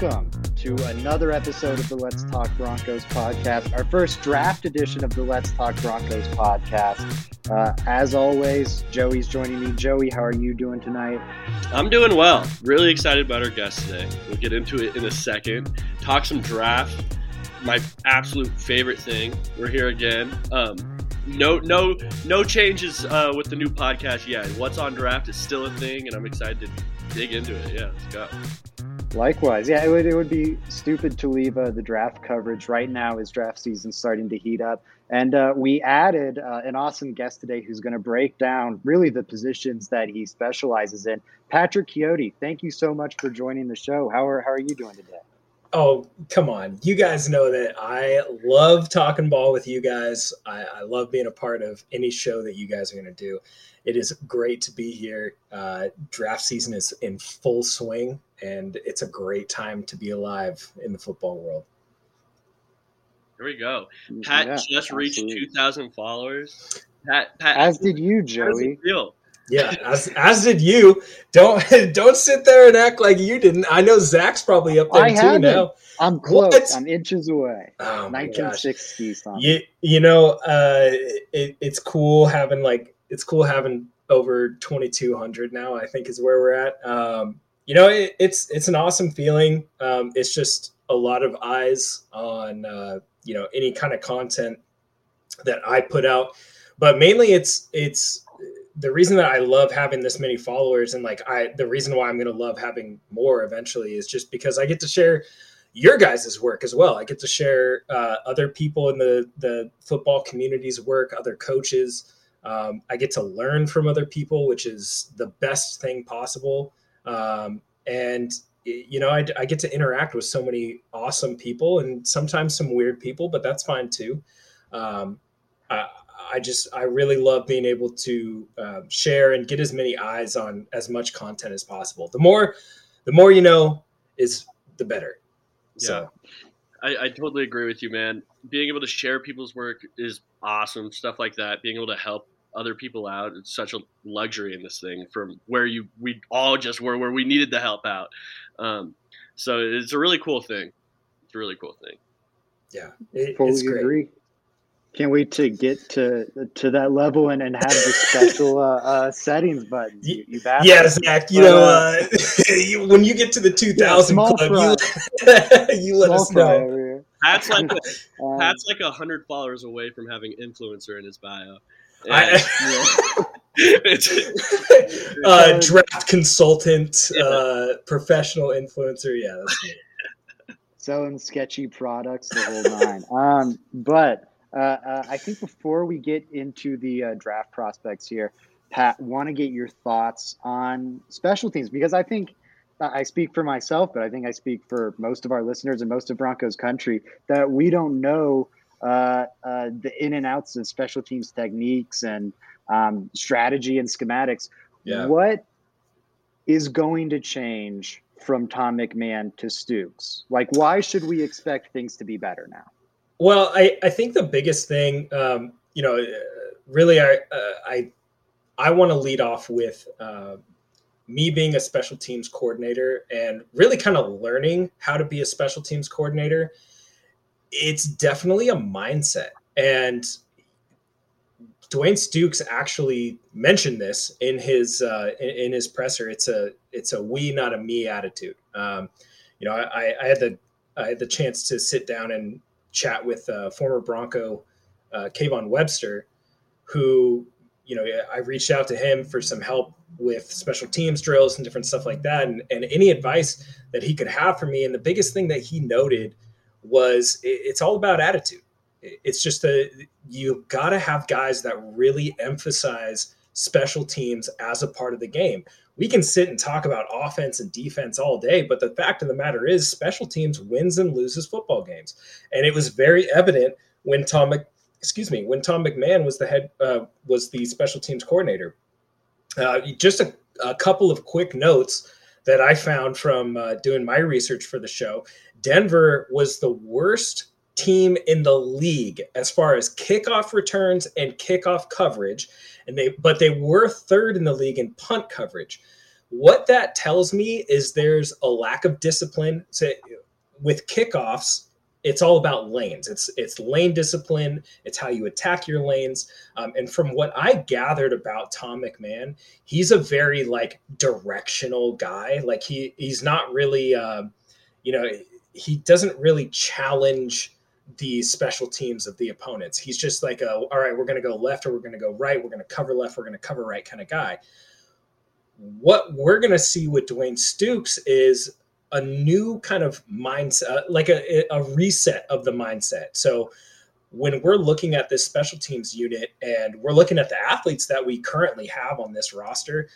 welcome to another episode of the Let's Talk Broncos podcast, our first draft edition of the Let's Talk Broncos podcast. Uh, as always, Joey's joining me. Joey, how are you doing tonight? I'm doing well. Really excited about our guest today. We'll get into it in a second. Talk some draft. My absolute favorite thing. We're here again. Um, no, no, no changes uh, with the new podcast yet. What's on draft is still a thing, and I'm excited to dig into it. Yeah, let's go. Likewise, yeah, it would, it would be stupid to leave uh, the draft coverage right now as draft season starting to heat up. And uh, we added uh, an awesome guest today who's going to break down really the positions that he specializes in. Patrick Chiotti, thank you so much for joining the show. How are, how are you doing today? Oh, come on. You guys know that I love talking ball with you guys. I, I love being a part of any show that you guys are going to do. It is great to be here. Uh, draft season is in full swing, and it's a great time to be alive in the football world. Here we go. Pat yeah, just reached 2,000 followers. Pat, Pat, as did you, Joey. Yeah, as, as did you. Don't don't sit there and act like you didn't. I know Zach's probably up there I too haven't. now. I'm close. What? I'm inches away. Oh 1960 something. You, you know, uh, it, it's cool having like it's cool having over 2200 now. I think is where we're at. Um, you know, it, it's it's an awesome feeling. Um, it's just a lot of eyes on uh, you know any kind of content that I put out, but mainly it's it's the reason that I love having this many followers and like I the reason why I'm going to love having more eventually is just because I get to share your guys' work as well. I get to share uh, other people in the the football community's work, other coaches. Um, I get to learn from other people, which is the best thing possible. Um, and you know, I, I, get to interact with so many awesome people and sometimes some weird people, but that's fine too. Um, I, I, just I really love being able to uh, share and get as many eyes on as much content as possible. The more, the more you know, is the better. Yeah. So. I, I totally agree with you, man. Being able to share people's work is awesome. Stuff like that. Being able to help other people out. It's such a luxury in this thing from where you we all just were where we needed the help out. Um, so it's a really cool thing. It's a really cool thing. Yeah, it, fully agree. Can't wait to get to to that level and, and have the special uh, uh, settings button. You, you yeah, Zach. You but, know, uh, uh when you get to the 2000 yeah, club, you, you let us know. Pat's like a, um, Pat's like a hundred followers away from having influencer in his bio. I, uh, draft consultant, uh, professional influencer. Yeah, that's me. Selling sketchy products, the whole nine. um, but uh, uh, I think before we get into the uh, draft prospects here, Pat, want to get your thoughts on special teams because I think I speak for myself, but I think I speak for most of our listeners and most of Broncos country that we don't know uh, uh, the in and outs of special teams techniques and um, strategy and schematics. Yeah. What is going to change from Tom McMahon to Stukes? Like, why should we expect things to be better now? Well, I, I think the biggest thing, um, you know, really, I uh, I I want to lead off with uh, me being a special teams coordinator and really kind of learning how to be a special teams coordinator it's definitely a mindset. And Dwayne Stukes actually mentioned this in his uh, in, in, his presser. It's a it's a we not a me attitude. Um, you know, I, I, had the I had the chance to sit down and chat with uh, former Bronco uh, Kayvon Webster, who you know I reached out to him for some help with special teams drills and different stuff like that, and, and any advice that he could have for me. And the biggest thing that he noted was it's all about attitude. It's just a you got to have guys that really emphasize special teams as a part of the game. We can sit and talk about offense and defense all day, but the fact of the matter is, special teams wins and loses football games, and it was very evident when Tom, excuse me, when Tom McMahon was the head uh, was the special teams coordinator. Uh, just a, a couple of quick notes that I found from uh, doing my research for the show. Denver was the worst team in the league as far as kickoff returns and kickoff coverage, and they but they were third in the league in punt coverage. what that tells me is there's a lack of discipline. With kickoffs, it's all about lanes. It's it's lane discipline. It's how you attack your lanes. Um, and from what I gathered about Tom McMahon, he's a very like directional guy. Like he he's not really, uh, you know, he doesn't really challenge the special teams of the opponents. He's just like, a, all right, we're going to go left or we're going to go right. We're going to cover left. We're going to cover right kind of guy. What we're going to see with Dwayne Stukes is a new kind of mindset, uh, like a, a reset of the mindset. So when we're looking at this special teams unit and we're looking at the athletes that we currently have on this roster,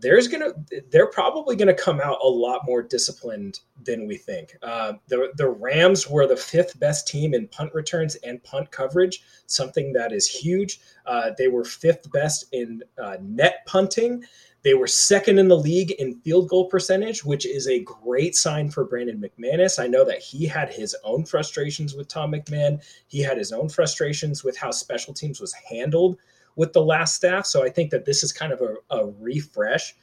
there's gonna they're probably gonna come out a lot more disciplined than we think. Uh, the the Rams were the fifth best team in punt returns and punt coverage, something that is huge. Uh, they were fifth best in uh, net punting. They were second in the league in field goal percentage, which is a great sign for Brandon McManus. I know that he had his own frustrations with Tom McMahon. He had his own frustrations with how special teams was handled with the last staff. So I think that this is kind of a, a refresh.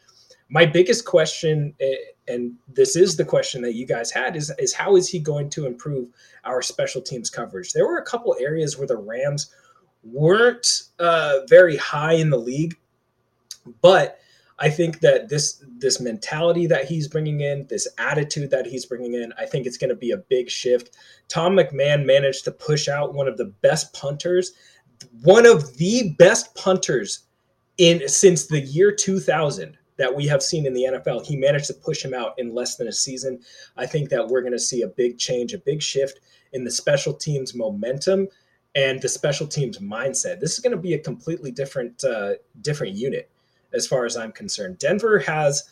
My biggest question, eh, and this is the question that you guys had, is, is how is he going to improve our special teams coverage? There were a couple areas where the Rams weren't uh, very high in the league, but I think that this this mentality that he's bringing in, this attitude that he's bringing in, I think it's going to be a big shift. Tom McMahon managed to push out one of the best punters one of the best punters in since the year 2000 that we have seen in the NFL. He managed to push him out in less than a season. I think that we're going to see a big change, a big shift in the special teams momentum and the special teams mindset. This is going to be a completely different uh, different unit as far as I'm concerned. Denver has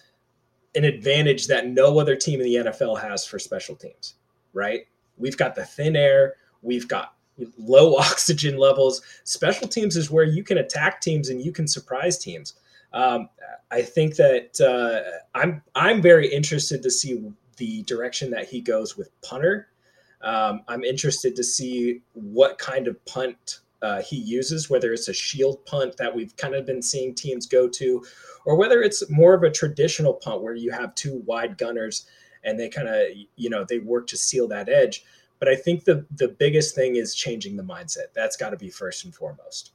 an advantage that no other team in the NFL has for special teams, right? We've got the thin air, we've got low oxygen levels. Special teams is where you can attack teams and you can surprise teams. Um, I think that uh, I'm I'm very interested to see the direction that he goes with punter. Um, I'm interested to see what kind of punt uh, he uses, whether it's a shield punt that we've kind of been seeing teams go to, or whether it's more of a traditional punt where you have two wide gunners and they kind of you know they work to seal that edge. But I think the the biggest thing is changing the mindset. That's got to be first and foremost.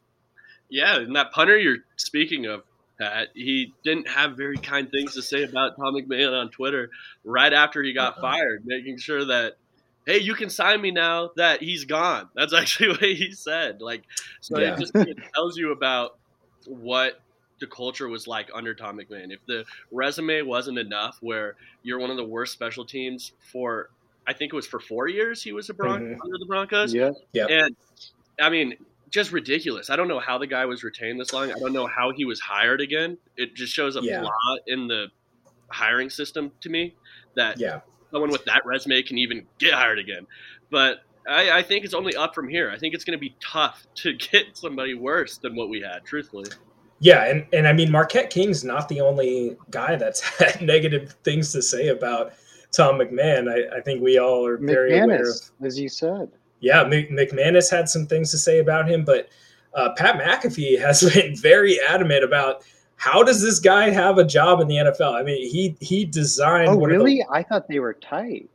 Yeah, and that punter you're speaking of, Pat, he didn't have very kind things to say about Tom McMahon on Twitter right after he got uh-huh. fired, making sure that hey, you can sign me now that he's gone. That's actually what he said. Like, so yeah. it just it tells you about what the culture was like under Tom McMahon. If the resume wasn't enough, where you're one of the worst special teams for I think it was for four years he was a Bron- mm-hmm. under the Broncos. Yeah, yeah. And I mean, just ridiculous. I don't know how the guy was retained this long. I don't know how he was hired again. It just shows a yeah. flaw in the hiring system to me that yeah. someone with that resume can even get hired again. But I, I think it's only up from here. I think it's going to be tough to get somebody worse than what we had, truthfully. Yeah, and, and I mean Marquette King's not the only guy that's had negative things to say about Tom McMahon. I, I think we all are very McManus, aware of, as you said. Yeah, McManus had some things to say about him, but uh, Pat McAfee has been very adamant about how does this guy have a job in the NFL? I mean, he he designed. Oh, really? The, I thought they were tight.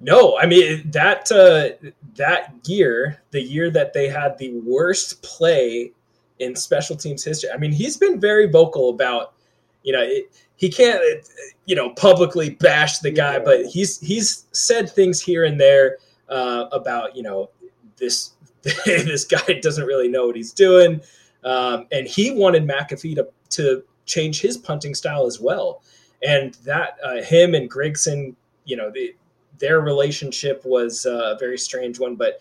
No, I mean that uh, that year, the year that they had the worst play in special teams history. I mean, he's been very vocal about, you know, it, he can't you know publicly bash the guy, but he's he's said things here and there uh, about you know this this guy doesn't really know what he's doing, um, and he wanted McAfee to to change his punting style as well, and that uh, him and Grigson, you know, the, their relationship was uh, a very strange one, but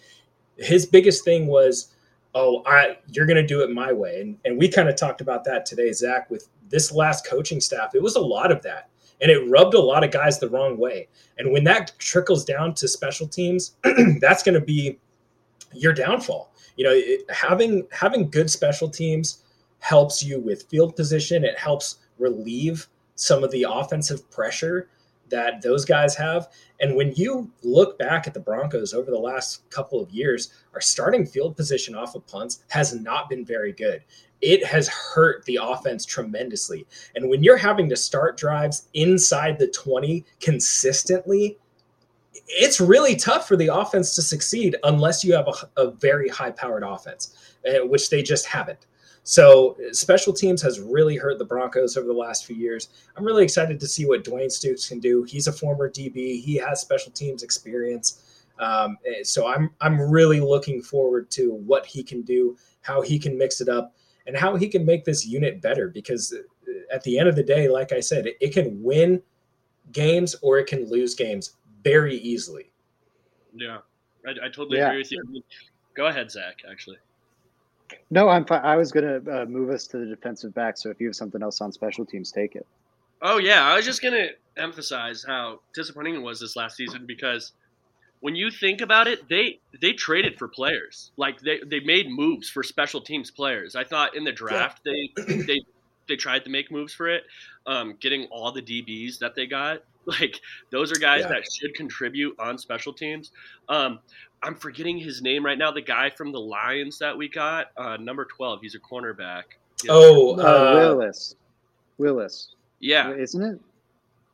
his biggest thing was oh, I you're gonna do it my way. And and we kind of talked about that today, Zach, with this last coaching staff. It was a lot of that. And it rubbed a lot of guys the wrong way. And when that trickles down to special teams, that's gonna be your downfall. You know, it, having having good special teams helps you with field position. It helps relieve some of the offensive pressure that those guys have. And when you look back at the Broncos over the last couple of years, our starting field position off of punts has not been very good. It has hurt the offense tremendously. And when you're having to start drives inside the 20 consistently, it's really tough for the offense to succeed unless you have a, a very high powered offense, uh, which they just haven't. So special teams has really hurt the Broncos over the last few years. I'm really excited to see what Dwayne Stukes can do. He's a former DB. He has special teams experience. Um, eh, so I'm I'm really looking forward to what he can do, how he can mix it up, and how he can make this unit better. Because eh, at the end of the day, like I said, it, it can win games or it can lose games very easily. Yeah, I, I totally yeah. agree with you. Go ahead, Zach. Actually. No, I'm fine. I was going to uh, move us to the defensive back. So if you have something else on special teams, take it. Oh yeah, I was just going to emphasize how disappointing it was this last season because when you think about it, they they traded for players. Like they, they made moves for special teams players. I thought in the draft yeah. they they they tried to make moves for it, um, getting all the DBs that they got. Like those are guys yeah. that should contribute on special teams. Um, I'm forgetting his name right now. The guy from the Lions that we got, uh, number twelve. He's a cornerback. Oh, uh, uh, Willis. Willis. Yeah, isn't it?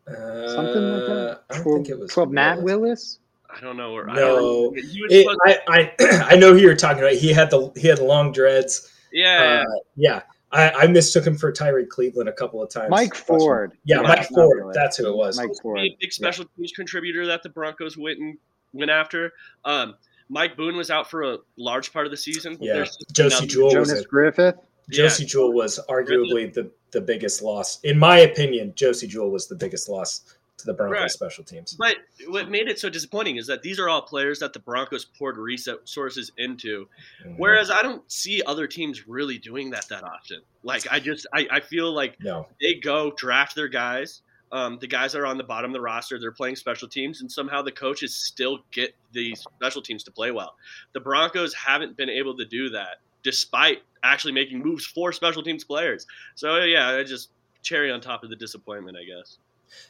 Uh, Something like that. I don't 12, think it was 12, Matt Willis. I don't know. Where, no, it, I, I, I know who you're talking about. He had the he had long dreads. Yeah, uh, yeah. I, I, mistook him for Tyrie Cleveland a couple of times. Mike Ford. Yeah, yeah Mike Ford. Really. That's who it was. Mike Ford. Big, big special yeah. teams contributor that the Broncos went and went after. Um, Mike Boone was out for a large part of the season. Yeah, Josey Jewell Jonas Griffith. Josey yeah. Jewell was arguably the, the biggest loss, in my opinion. Josey Jewell was the biggest loss to the Broncos right. special teams. But what made it so disappointing is that these are all players that the Broncos poured resources into, mm-hmm. whereas I don't see other teams really doing that that often. Like I just I, I feel like no. they go draft their guys. Um, the guys that are on the bottom of the roster, they're playing special teams, and somehow the coaches still get these special teams to play well. The Broncos haven't been able to do that, despite actually making moves for special teams players. So yeah, I just cherry on top of the disappointment, I guess.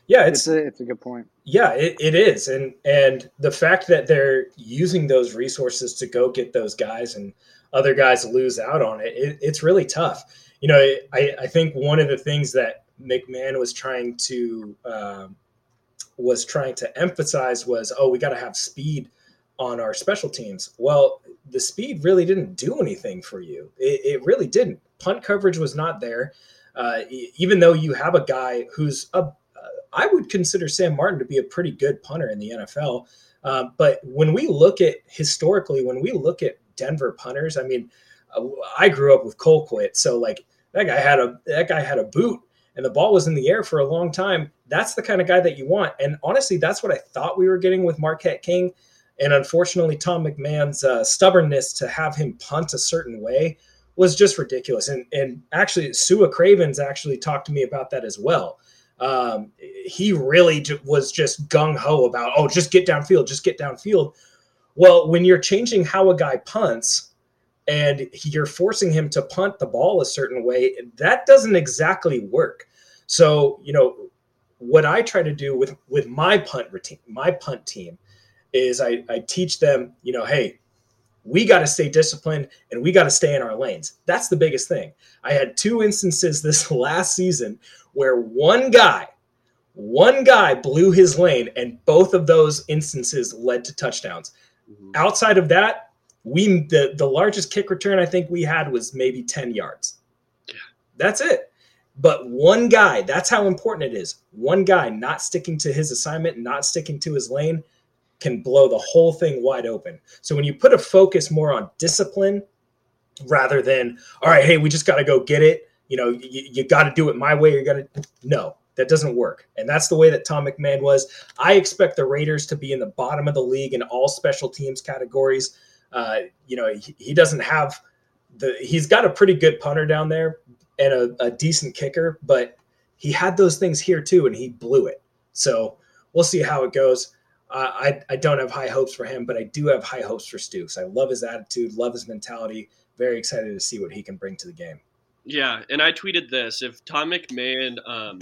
Yeah, it's, it's a it's a good point. Yeah, it, it is, and and the fact that they're using those resources to go get those guys, and other guys lose out on it, it it's really tough. You know, I I think one of the things that McMahon was trying to um, was trying to emphasize was, oh, we got to have speed on our special teams. Well, the speed really didn't do anything for you. It, it really didn't. Punt coverage was not there. Uh, even though you have a guy who's a I would consider Sam Martin to be a pretty good punter in the NFL. Uh, but when we look at historically, when we look at Denver punters, I mean, uh, I grew up with Colquitt, so like that guy had a that guy had a boot, and the ball was in the air for a long time. That's the kind of guy that you want. And honestly, that's what I thought we were getting with Marquette King. And unfortunately, Tom McMahon's uh, stubbornness to have him punt a certain way was just ridiculous. And and actually, Sua Cravens actually talked to me about that as well um, he really was just gung ho about, oh, just get downfield, just get downfield. Well, when you're changing how a guy punts and you're forcing him to punt the ball a certain way, that doesn't exactly work. So, you know, what I try to do with with my punt routine, my punt team, is I, I teach them, you know, hey, we got to stay disciplined and we got to stay in our lanes. That's the biggest thing. I had two instances this last season where one guy, one guy blew his lane, and both of those instances led to touchdowns. Mm-hmm. Outside of that, we the the largest kick return I think we had was maybe 10 yards. Yeah. That's it. But one guy, that's how important it is. One guy not sticking to his assignment, not sticking to his lane can blow the whole thing wide open. So when you put a focus more on discipline rather than, all right, hey, we just got to go get it you know, you, you got to do it my way. You're going to, no, that doesn't work. And that's the way that Tom McMahon was. I expect the Raiders to be in the bottom of the league in all special teams categories. Uh, you know, he, he, doesn't have the, he's got a pretty good punter down there and a, a decent kicker, but he had those things here too, and he blew it. So we'll see how it goes. Uh, I, I don't have high hopes for him, but I do have high hopes for Stukes. I love his attitude, love his mentality. Very excited to see what he can bring to the game. Yeah, and I tweeted this: if Tom McMahon um,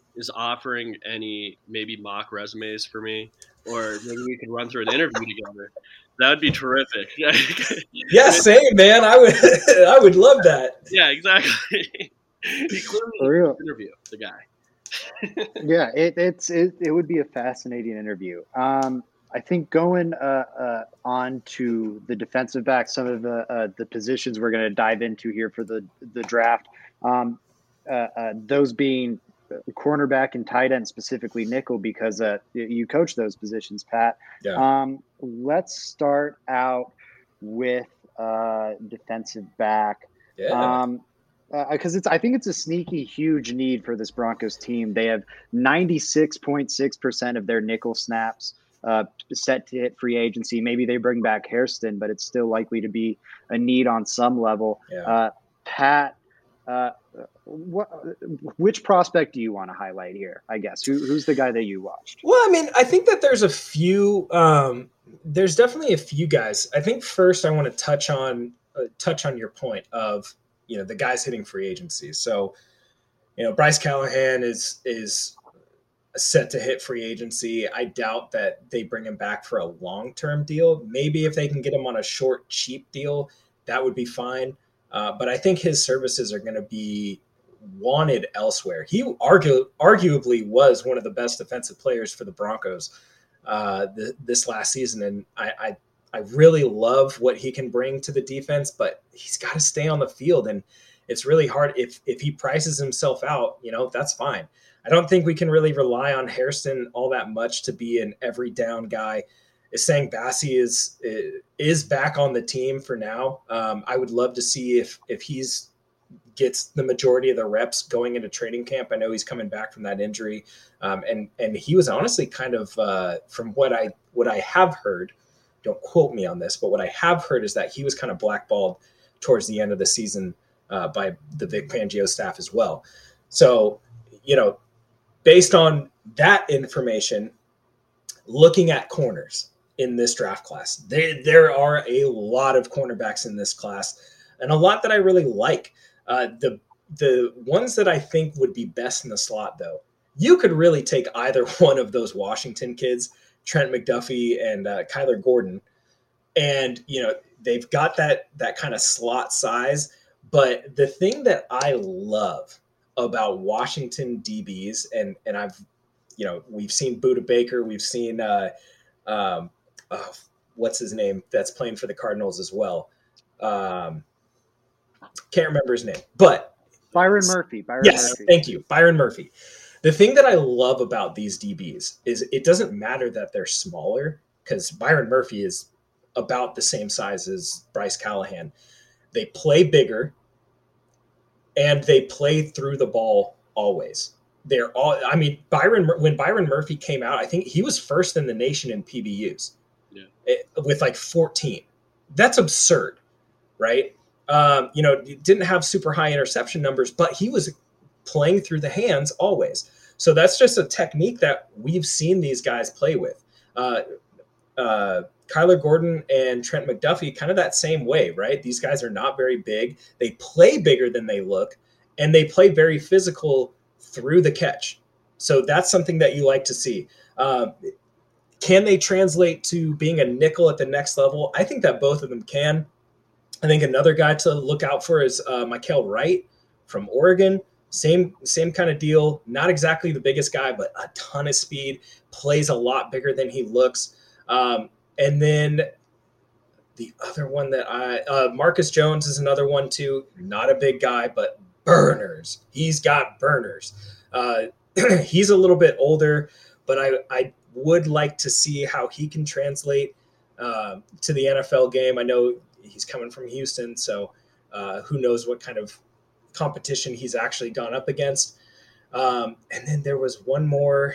is offering any maybe mock resumes for me, or maybe we could run through an interview together. That would be terrific. yeah, same man. I would I would love that. Yeah, exactly. he clearly interview the guy. yeah, it, it's it, it would be a fascinating interview. Um, I think going uh, uh, on to the defensive back, some of the uh, the positions we're going to dive into here for the the draft. Um, uh, uh, those being cornerback and tight end, specifically nickel, because uh, you coach those positions, Pat. Yeah. Um, let's start out with defensive back. Yeah. Um, because uh, it's I think it's a sneaky huge need for this Broncos team. They have 96.6% of their nickel snaps uh, set to hit free agency. Maybe they bring back Hairston, but it's still likely to be a need on some level. Yeah. Uh, Pat, uh, what, which prospect do you want to highlight here? I guess Who, who's the guy that you watched? Well, I mean, I think that there's a few. Um, there's definitely a few guys. I think first I want to touch on uh, touch on your point of you know the guys hitting free agency. So, you know, Bryce Callahan is is set to hit free agency. I doubt that they bring him back for a long term deal. Maybe if they can get him on a short, cheap deal, that would be fine. Uh, but I think his services are going to be wanted elsewhere. He argue, arguably was one of the best defensive players for the Broncos uh, th- this last season, and I, I I really love what he can bring to the defense, but he's got to stay on the field. And it's really hard if if he prices himself out, you know, that's fine. I don't think we can really rely on Hairston all that much to be an every down guy. Essang Bassey is is back on the team for now. Um, I would love to see if if he's gets the majority of the reps going into training camp. I know he's coming back from that injury, um, and and he was honestly kind of uh, from what I what I have heard don't quote me on this, but what I have heard is that he was kind of blackballed towards the end of the season uh, by the Vic Fangio staff as well. So, you know, based on that information, looking at corners in this draft class, they, there are a lot of cornerbacks in this class, and a lot that I really like. Uh, the the ones that I think would be best in the slot, though, you could really take either one of those Washington kids Trent McDuffie and uh, Kyler Gordon, and you know they've got that that kind of slot size. But the thing that I love about Washington DBs, and and I've you know we've seen Budda Baker, we've seen uh, um, oh, what's his name that's playing for the Cardinals as well. Um, can't remember his name, but Byron Murphy. Byron yes, Murphy. thank you, Byron Murphy. The thing that I love about these DBs is it doesn't matter that they're smaller because Byron Murphy is about the same size as Bryce Callahan. They play bigger and they play through the ball always. They're all, I mean, Byron, when Byron Murphy came out, I think he was first in the nation in PBUs yeah. it, with like 14. That's absurd, right? Um, you know, didn't have super high interception numbers, but he was playing through the hands always. So that's just a technique that we've seen these guys play with. Uh, uh, Kyler Gordon and Trent McDuffie, kind of that same way, right? These guys are not very big. They play bigger than they look, and they play very physical through the catch. So that's something that you like to see. Um, can they translate to being a nickel at the next level? I think that both of them can. I think another guy to look out for is uh, Mykael Wright from Oregon. Same same kind of deal. Not exactly the biggest guy, but a ton of speed. Plays a lot bigger than he looks. Um, and then the other one that I uh, Marcus Jones is another one too. Not a big guy, but burners. He's got burners. Uh, he's a little bit older, but I I would like to see how he can translate uh, to the NFL game. I know he's coming from Houston, so uh, who knows what kind of competition he's actually gone up against. Um, and then there was one more,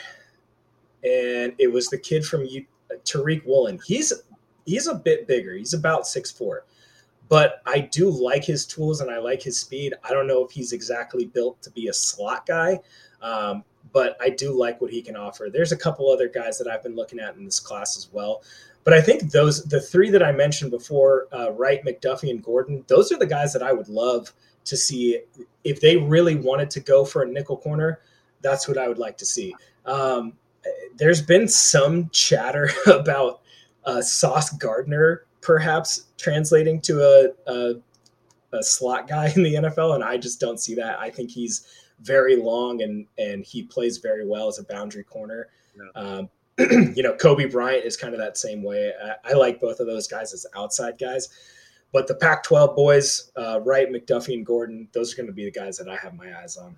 and it was the kid from U- Tariq Woolen. He's he's a bit bigger. He's about six four, but I do like his tools and I like his speed. I don't know if he's exactly built to be a slot guy, um, but I do like what he can offer. There's a couple other guys that I've been looking at in this class as well. But I think those the three that I mentioned before, uh, Wright, McDuffie, and Gordon, those are the guys that I would love to see if they really wanted to go for a nickel corner. that's what I would like to see. Um, there's been some chatter about uh, Sauce Gardner perhaps translating to a, a, a slot guy in the NFL, and I just don't see that. I think he's very long and and he plays very well as a boundary corner. Yeah. Um, you know, Coby Bryant is kind of that same way. I, I, like both of those guys as outside guys, but the Pac-12 boys, uh, Wright, McDuffie, and Gordon, those are going to be the guys that I have my eyes on.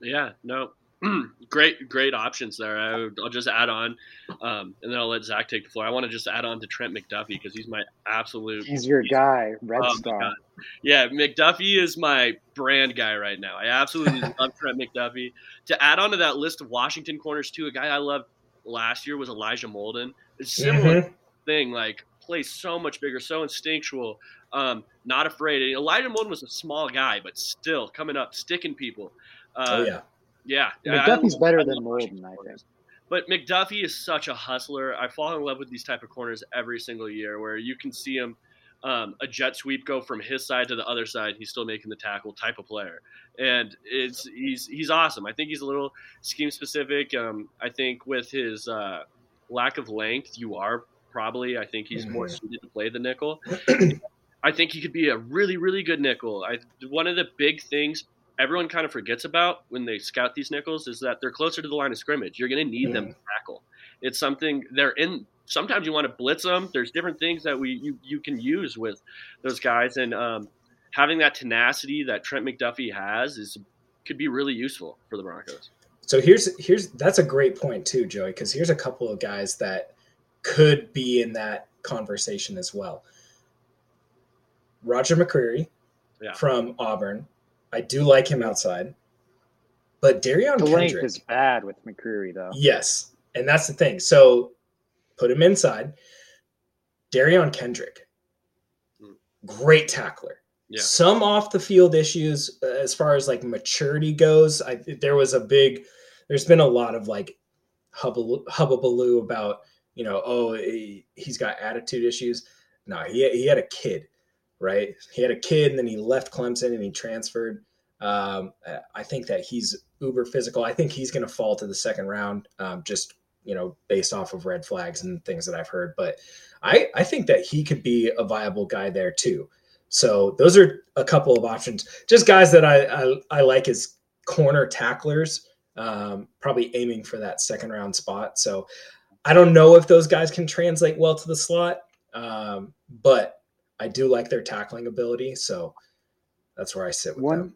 Yeah, no, great, great options there. I will just add on, um, and then I'll let Zach take the floor. I want to just add on to Trent McDuffie because he's my absolute. He's your guy, Red oh Star. Yeah, McDuffie is my brand guy right now. I absolutely love Trent McDuffie. To add on to that list of Washington corners too, a guy I loved last year was Elijah Molden. It's similar mm-hmm. thing, like plays so much bigger, so instinctual, um, not afraid. Elijah Molden was a small guy, but still coming up, sticking people. Uh, oh yeah yeah, McDuffie's better than Molden, I think. But McDuffie is such a hustler. I fall in love with these type of corners every single year, where you can see him um, a jet sweep go from his side to the other side. He's still making the tackle type of player, and it's he's he's awesome. I think he's a little scheme specific. Um, I think with his uh, lack of length, you are probably. I think he's more mm-hmm. suited to play the nickel. I think he could be a really really good nickel. I one of the big things everyone kind of forgets about when they scout these nickels is that they're closer to the line of scrimmage. You're going to need them to tackle. It's something they're in. Sometimes you want to blitz them. There's different things that we you, you can use with those guys, and um, having that tenacity that Trent McDuffie has is could be really useful for the Broncos. So here's here's that's a great point too, Joey, because here's a couple of guys that could be in that conversation as well. Roger McCreary yeah. from Auburn, I do like him outside. But Derion the Kendrick length is bad with McCreary though. Yes, and that's the thing. So put him inside. Derion Kendrick, hmm. great tackler. Yeah. Some off the field issues uh, as far as like maturity goes. I there was a big. There's been a lot of like hubbubaloo about you know oh he, he's got attitude issues. No, he he had a kid right? He had a kid and then he left Clemson and he transferred. Um, I think that he's uber physical. I think he's going to fall to the second round, um, just you know, based off of red flags and things that I've heard. But I I think that he could be a viable guy there too. So those are a couple of options. Just guys that I I, I like as corner tacklers, um, probably aiming for that second round spot. So I don't know if those guys can translate well to the slot, um, but I do like their tackling ability, so that's where I sit with one, them.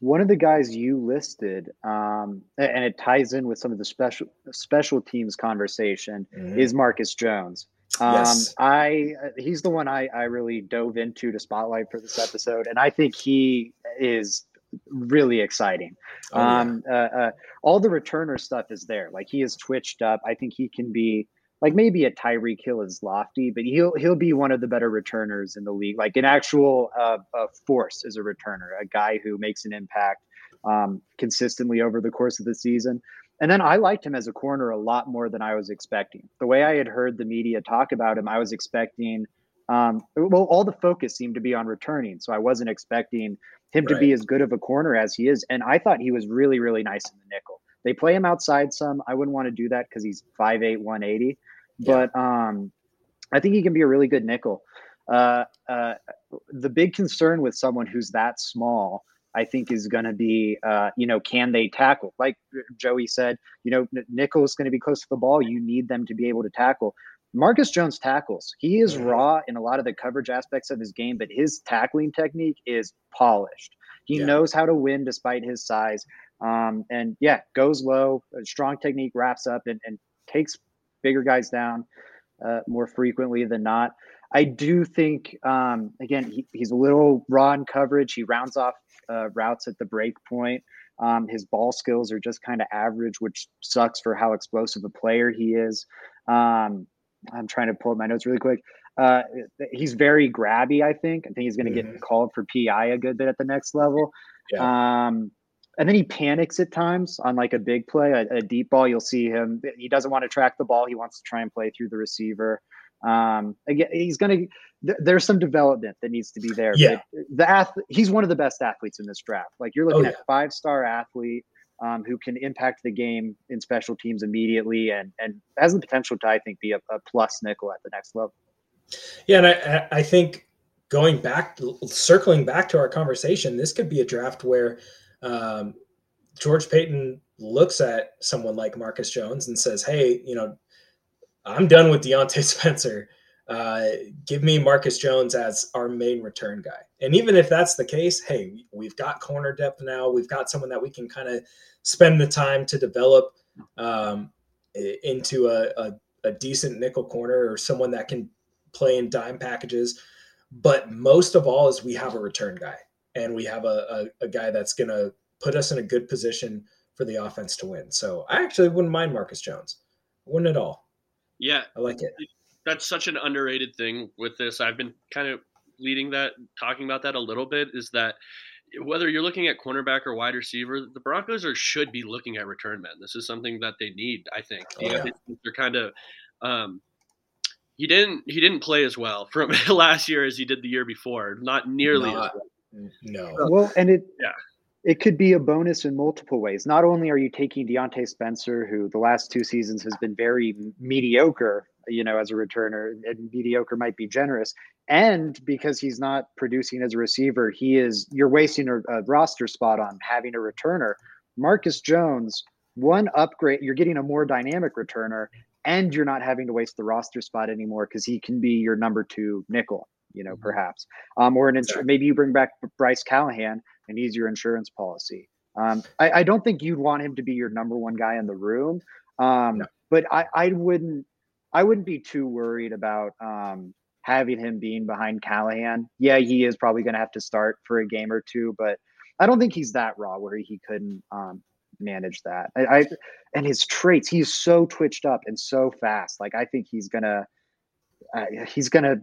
One of the guys you listed, um, and it ties in with some of the special special teams conversation, mm-hmm. is Marcus Jones. Um, yes. I he's the one I, I really dove into to spotlight for this episode, and I think he is really exciting. Oh, um, uh, uh, all the returner stuff is there. Like he is twitched up. I think he can be like maybe a Tyreek Hill is lofty, but he'll he'll be one of the better returners in the league, like an actual uh, force as a returner, a guy who makes an impact um, consistently over the course of the season. And then I liked him as a corner a lot more than I was expecting. The way I had heard the media talk about him, I was expecting. Um, well, all the focus seemed to be on returning, so I wasn't expecting him right. to be as good of a corner as he is. And I thought he was really, really nice in the nickel. They play him outside some. I wouldn't want to do that because he's 5'8", 180. But um, I think he can be a really good nickel. Uh, uh, the big concern with someone who's that small, I think, is going to be, uh, you know, can they tackle? Like Joey said, you know, nickel is going to be close to the ball. You need them to be able to tackle. Marcus Jones tackles. He is raw in a lot of the coverage aspects of his game, but his tackling technique is polished. He yeah. knows how to win despite his size. Um, and yeah, goes low, strong technique, wraps up, and, and takes bigger guys down uh, more frequently than not. I do think, um, again, he, he's a little raw in coverage. He rounds off uh, routes at the break point. Um, his ball skills are just kind of average, which sucks for how explosive a player he is. Um, I'm trying to pull up my notes really quick. Uh, he's very grabby. I think. I think he's going to mm-hmm. get called for PI a good bit at the next level. Yeah. Um, and then he panics at times on like a big play, a, a, deep ball. You'll see him. He doesn't want to track the ball. He wants to try and play through the receiver. Um, again, he's going to. Th- there's some development that needs to be there. Yeah. the ath- he's one of the best athletes in this draft. Like you're looking oh, yeah. at five star athlete. um, who can impact the game in special teams immediately and and has the potential to I think be a, a plus nickel at the next level. Yeah, and I, I think going back, circling back to our conversation, this could be a draft where um, George Paton looks at someone like Marcus Jones and says, "Hey, you know, I'm done with Diontae Spencer. Uh, give me Marcus Jones as our main return guy." And even if that's the case, hey, we've got corner depth now. We've got someone that we can kind of spend the time to develop um, into a, a, a decent nickel corner or someone that can play in dime packages. But most of all, is we have a return guy and we have a, a, a guy that's going to put us in a good position for the offense to win. So I actually wouldn't mind Marcus Jones. Wouldn't at all. Yeah. I like it. That's such an underrated thing with this. I've been kind of leading that, talking about that a little bit, is that whether you're looking at cornerback or wide receiver, the Broncos are should be looking at return men. This is something that they need, I think. Oh, yeah. They're kind of um, he didn't he didn't play as well from last year as he did the year before. Not nearly Not, as well. No. Well, and it yeah. It could be a bonus in multiple ways. Not only are you taking Diontae Spencer, who the last two seasons has been very mediocre, you know, as a returner, and mediocre might be generous, and because he's not producing as a receiver, he is you're wasting a, a roster spot on having a returner. Marcus Jones, one upgrade, you're getting a more dynamic returner, and you're not having to waste the roster spot anymore because he can be your number two nickel, you know, mm-hmm. perhaps. Um, or an ins- maybe you bring back Bryce Callahan and he's your insurance policy. Um, I, I, don't think you'd want him to be your number one guy in the room, um, no. but I, I wouldn't. I wouldn't be too worried about um, having him being behind Callahan. Yeah, he is probably going to have to start for a game or two, but I don't think he's that raw where he couldn't um, manage that. I, I, and his traits, he's so twitched up and so fast. Like I think he's gonna uh, he's gonna.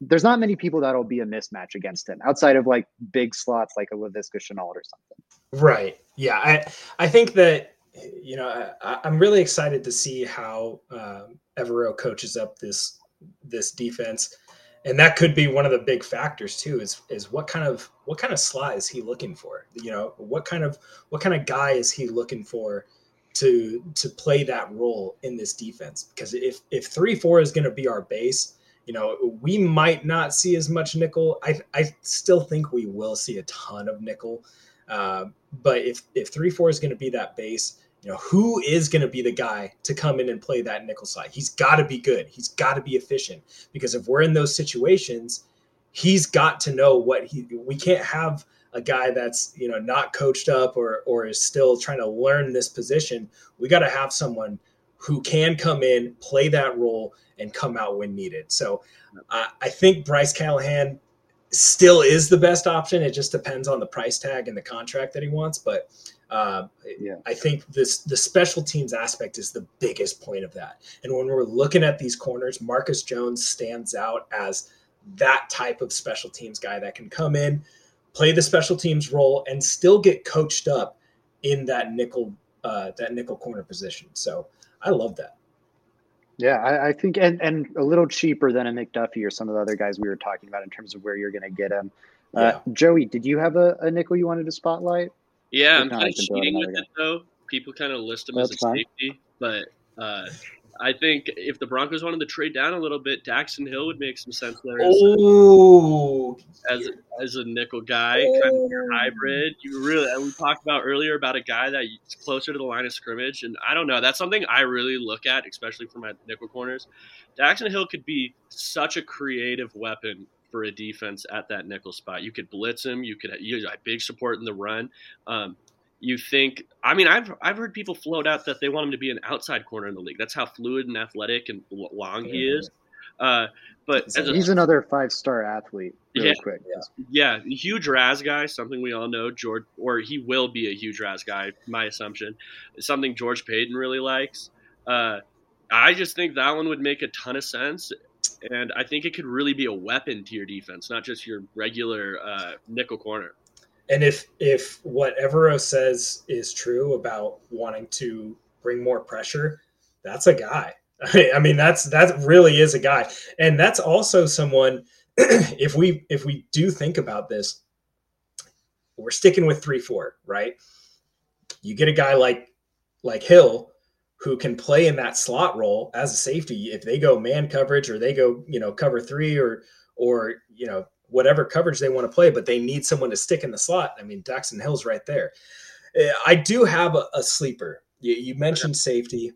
There's not many people that'll be a mismatch against him outside of like big slots like a Laviska Shenault or something. Right. Yeah. I I think that you know I, am really excited to see how um, Evero coaches up this this defense and that could be one of the big factors too is is what kind of what kind of sly is he looking for you know what kind of what kind of guy is he looking for to to play that role in this defense because if if three four is going to be our base you know we might not see as much nickel i i still think we will see a ton of nickel uh, but if if three four is going to be that base you know, who is going to be the guy to come in and play that nickel side? He's got to be good. He's got to be efficient because if we're in those situations, he's got to know what he. We can't have a guy that's you know not coached up or or is still trying to learn this position. We got to have someone who can come in, play that role, and come out when needed. So uh, I think Bryce Callahan still is the best option. It just depends on the price tag and the contract that he wants, but uh, yeah. I think this the special teams aspect is the biggest point of that. And when we're looking at these corners, Marcus Jones stands out as that type of special teams guy that can come in, play the special teams role, and still get coached up in that nickel uh, that nickel corner position. So I love that. Yeah, I, I, think and and a little cheaper than a McDuffie or some of the other guys we were talking about in terms of where you're going to get him. Uh, yeah. Joey, did you have a, a nickel you wanted to spotlight? Yeah, I'm kind of cheating with it though. People kind of list him That's as a fine. safety, but uh, I think if the Broncos wanted to trade down a little bit, Daxton Hill would make some sense there. Oh, as as a nickel guy, kind of hybrid. You really we talked about earlier about a guy that's closer to the line of scrimmage, and I don't know. That's something I really look at, especially for my nickel corners. Daxton Hill could be such a creative weapon for a defense at that nickel spot. You could blitz him. You could use a big support in the run. Um, you think? I mean, I've I've heard people float out that they want him to be an outside corner in the league. That's how fluid and athletic and long he is. Uh, but he's a, another five star athlete. Really yeah, quick. Yeah. yeah, huge RAS guy. Something we all know. George, or he will be a huge RAS guy. My assumption. It's something George Paton really likes. Uh, I just think that one would make a ton of sense and I think it could really be a weapon to your defense, not just your regular uh, nickel corner. And if if what Evero says is true about wanting to bring more pressure, that's a guy. I mean, that's that really is a guy, and that's also someone. if we if we do think about this, we're sticking with three four, right? You get a guy like like Hill who can play in that slot role as a safety if they go man coverage or they go you know cover three or or you know whatever coverage they want to play, but they need someone to stick in the slot. I mean, Daxton Hill's right there. Eh, I do have a, a sleeper. You, you, mentioned safety,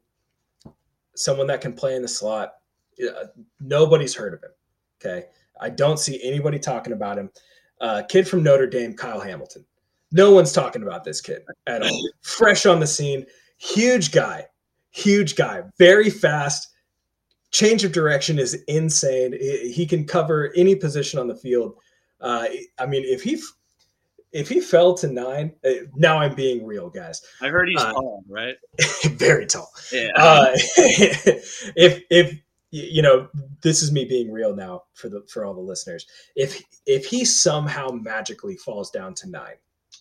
someone that can play in the slot. nobody's heard of him. Okay. I don't see anybody talking about him. Uh, kid from Notre Dame, Kyle Hamilton. No one's talking about this kid at all. Fresh on the scene, huge guy, huge guy, very fast. Change of direction is insane. He can cover any position on the field. Uh, I mean, if he if he fell to nine, uh, now I'm being real, guys. I heard he's uh, tall, right? very tall. Yeah. Uh, if if you know, this is me being real now for the for all the listeners. If if he somehow magically falls down to nine,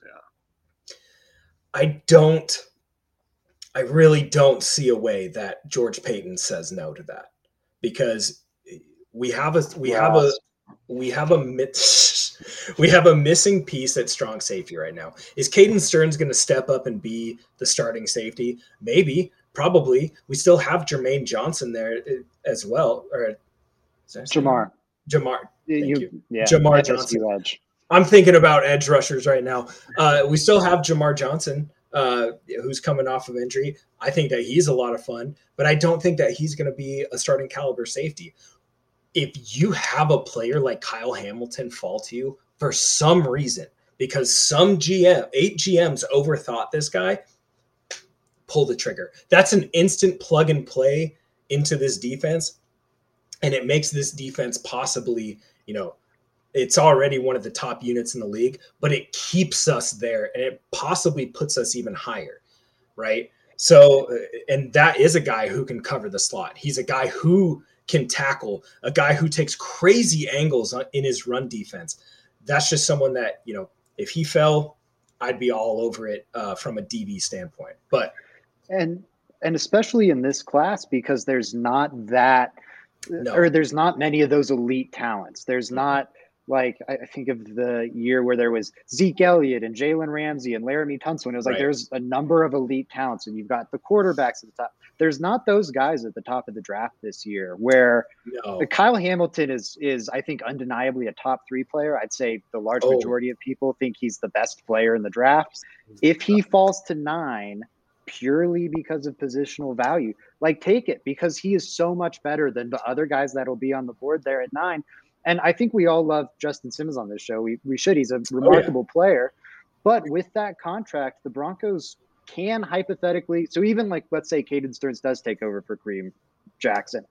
yeah, I don't. I really don't see a way that George Paton says no to that because we have a we have a we have a we have a missing piece at strong safety right now. Is Caden Sterns going to step up and be the starting safety? Maybe, probably. We still have Jermaine Johnson there uh, as well, or Jamar. Jamar. Thank you, you. Yeah, Jamar Johnson. Edge. I'm thinking about edge rushers right now. Uh, we still have Jamar Johnson, uh, who's coming off of injury. I think that he's a lot of fun, but I don't think that he's going to be a starting caliber safety if you have a player like Kyle Hamilton fall to you for some reason, because some GM, eight GMs overthought this guy, pull the trigger. That's an instant plug and play into this defense. And it makes this defense possibly, you know, it's already one of the top units in the league, but it keeps us there and it possibly puts us even higher. Right. So, and that is a guy who can cover the slot. He's a guy who can tackle, a guy who takes crazy angles in his run defense. That's just someone that, you know, if he fell, I'd be all over it uh, from a DB standpoint. But and and especially in this class because there's not that no. or there's not many of those elite talents. There's mm-hmm. not like I think of the year where there was Zeke Elliott and Jalen Ramsey and Laremy Tunsil. It was like right. there's a number of elite talents, and you've got the quarterbacks at the top. There's not those guys at the top of the draft this year. Where no. Kyle Hamilton is is I think undeniably a top three player. I'd say the large oh. majority of people think he's the best player in the draft. If he falls to nine purely because of positional value, like take it because he is so much better than the other guys that'll be on the board there at nine and I think we all love Justin Simmons on this show. We, we should. He's a remarkable oh, yeah. player. But with that contract, the Broncos can hypothetically, so even like, let's say Caden Sterns does take over for Kareem Jackson.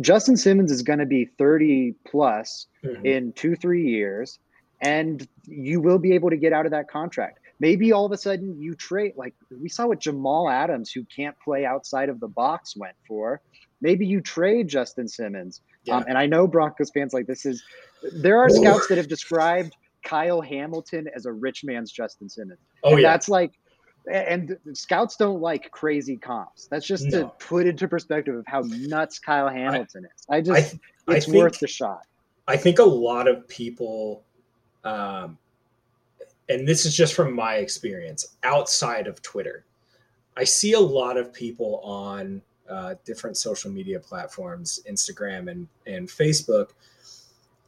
Justin Simmons is going to be 30 plus mm-hmm. in two, three years, and you will be able to get out of that contract. Maybe all of a sudden you trade, like we saw what Jamal Adams, who can't play outside of the box, went for. Maybe you trade Justin Simmons yeah. Um, and I know Broncos fans like this is there are scouts that have described Kyle Hamilton as a rich man's Justin Simmons. Oh, and yeah. That's like and scouts don't like crazy comps. That's just no. to put into perspective of how nuts Kyle Hamilton I, is. I just I, it's I think, worth the shot. I think a lot of people um and this is just from my experience outside of Twitter. I see a lot of people on uh, different social media platforms, Instagram and and Facebook,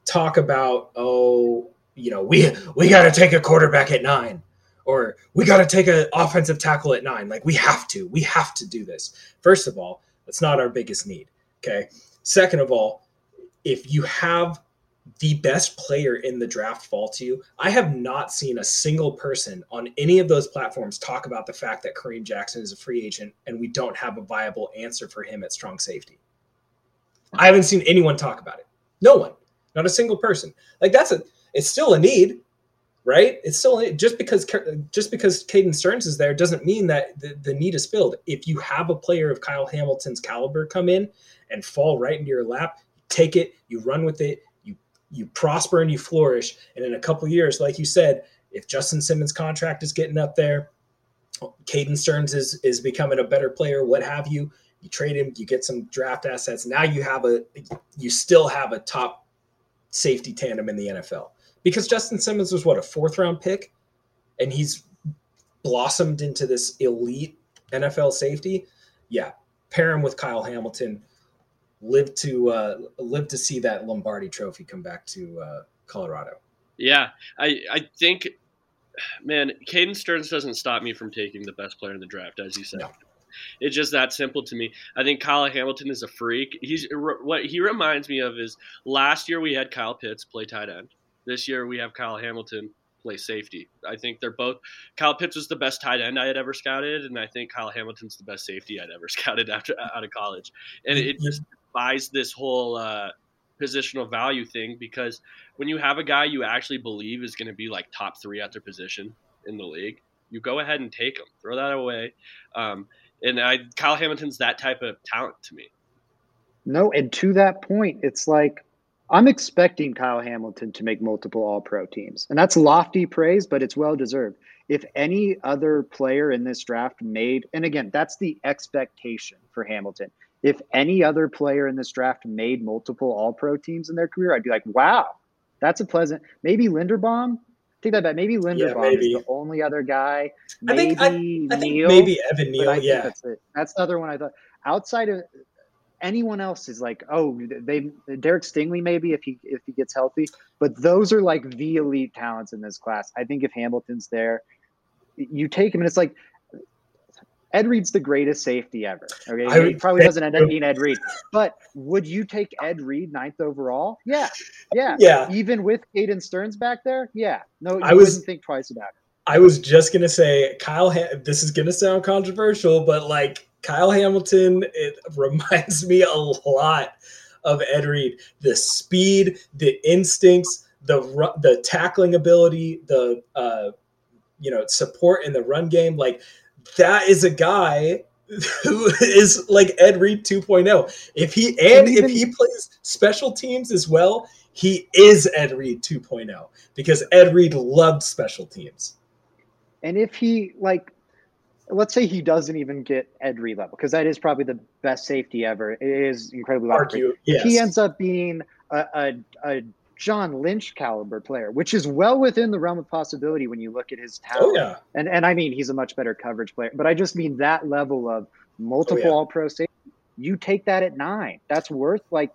talk about oh you know we we got to take a quarterback at nine or we got to take an offensive tackle at nine. Like we have to we have to do this. First of all that's not our biggest need okay? Second of all if you have the best player in the draft fall to you. I have not seen a single person on any of those platforms talk about the fact that Kareem Jackson is a free agent and we don't have a viable answer for him at strong safety. I haven't seen anyone talk about it. No one. Not a single person. Like that's a it's still a need, right? It's still just because just because Caden Sterns is there doesn't mean that the, the need is filled. If you have a player of Kyle Hamilton's caliber come in and fall right into your lap, take it, you run with it, you prosper and you flourish. And in a couple years, like you said, if Justin Simmons' contract is getting up there, Caden Sterns is is becoming a better player, what have you. You trade him, you get some draft assets. Now you have a you still have a top safety tandem in the NFL. Because Justin Simmons was what a fourth round pick, and he's blossomed into this elite NFL safety. Yeah, pair him with Kyle Hamilton. Live to uh, live to see that Lombardi Trophy come back to uh, Colorado. Yeah, I I think, man, Caden Sterns doesn't stop me from taking the best player in the draft, as you said. No. It's just that simple to me. I think Kyle Hamilton is a freak. He's what he reminds me of is last year we had Kyle Pitts play tight end. This year we have Kyle Hamilton play safety. I think they're both. Kyle Pitts was the best tight end I had ever scouted, and I think Kyle Hamilton's the best safety I'd ever scouted after out of college. And it just buys this whole uh, positional value thing because when you have a guy you actually believe is going to be like top three at their position in the league, you go ahead and take him. Throw that away. Um, and I, Kyle Hamilton's that type of talent to me. No, and to that point, it's like I'm expecting Kyle Hamilton to make multiple All Pro teams, and that's lofty praise, but it's well deserved. If any other player in this draft made, and again, that's the expectation for Hamilton. If any other player in this draft made multiple All Pro teams in their career, I'd be like, wow, that's a pleasant. Maybe Linderbaum. Take that back. Maybe Linderbaum yeah, is the only other guy. Maybe I think, I, I think maybe Evan Neal. Yeah, that's it. That's the other one I thought. Outside of anyone else is like, oh, they Derek Stingley maybe if he if he gets healthy, but those are like the elite talents in this class. I think if Hamilton's there, you take him, and it's like Ed Reed's the greatest safety ever. Okay, I, he probably doesn't end up being Ed Reed, but would you take Ed Reed ninth overall? Yeah, yeah, yeah. Even with Caden Sterns back there, yeah. No, I was, wouldn't think twice about it. I was just gonna say, Kyle. this is gonna sound controversial, but like Kyle Hamilton, it reminds me a lot of Ed Reed. The speed, the instincts, the the tackling ability, the uh, you know support in the run game. Like that is a guy who is like Ed Reed 2.0. If he and even, if he plays special teams as well, he is Ed Reed 2.0 because Ed Reed loved special teams. And if he like let's say he doesn't even get Ed Reed level because that is probably the best safety ever. It is incredibly Argue, yes. He ends up being a, a, a, John Lynch caliber player, which is well within the realm of possibility when you look at his talent. Oh, yeah. And and I mean he's a much better coverage player, but I just mean that level of multiple oh, yeah. All Pro safety. You take that at nine. That's worth like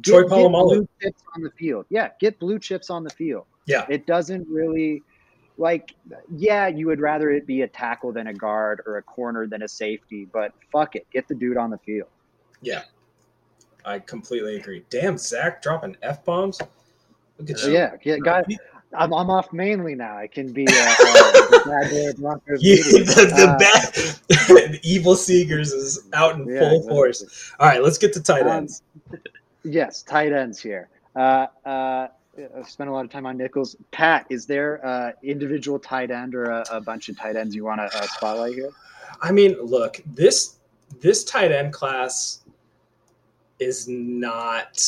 get, get blue chips on the field. Yeah, get blue chips on the field. Yeah, it doesn't really like yeah you would rather it be a tackle than a guard or a corner than a safety but fuck it get the dude on the field yeah i completely agree damn zach dropping f-bombs look at you yeah, yeah guy, I'm, I'm off mainly now. I can be uh, uh, the bad the, the uh, bad, evil seekers is out in yeah, full exactly. force. All right, let's get to tight um, ends. Um, yes, tight ends here. Uh, uh, I've spent a lot of time on nickels. Pat, is there uh, individual tight end or a, a, bunch of tight ends you want to uh, spotlight here? I mean, look this this tight end class is not.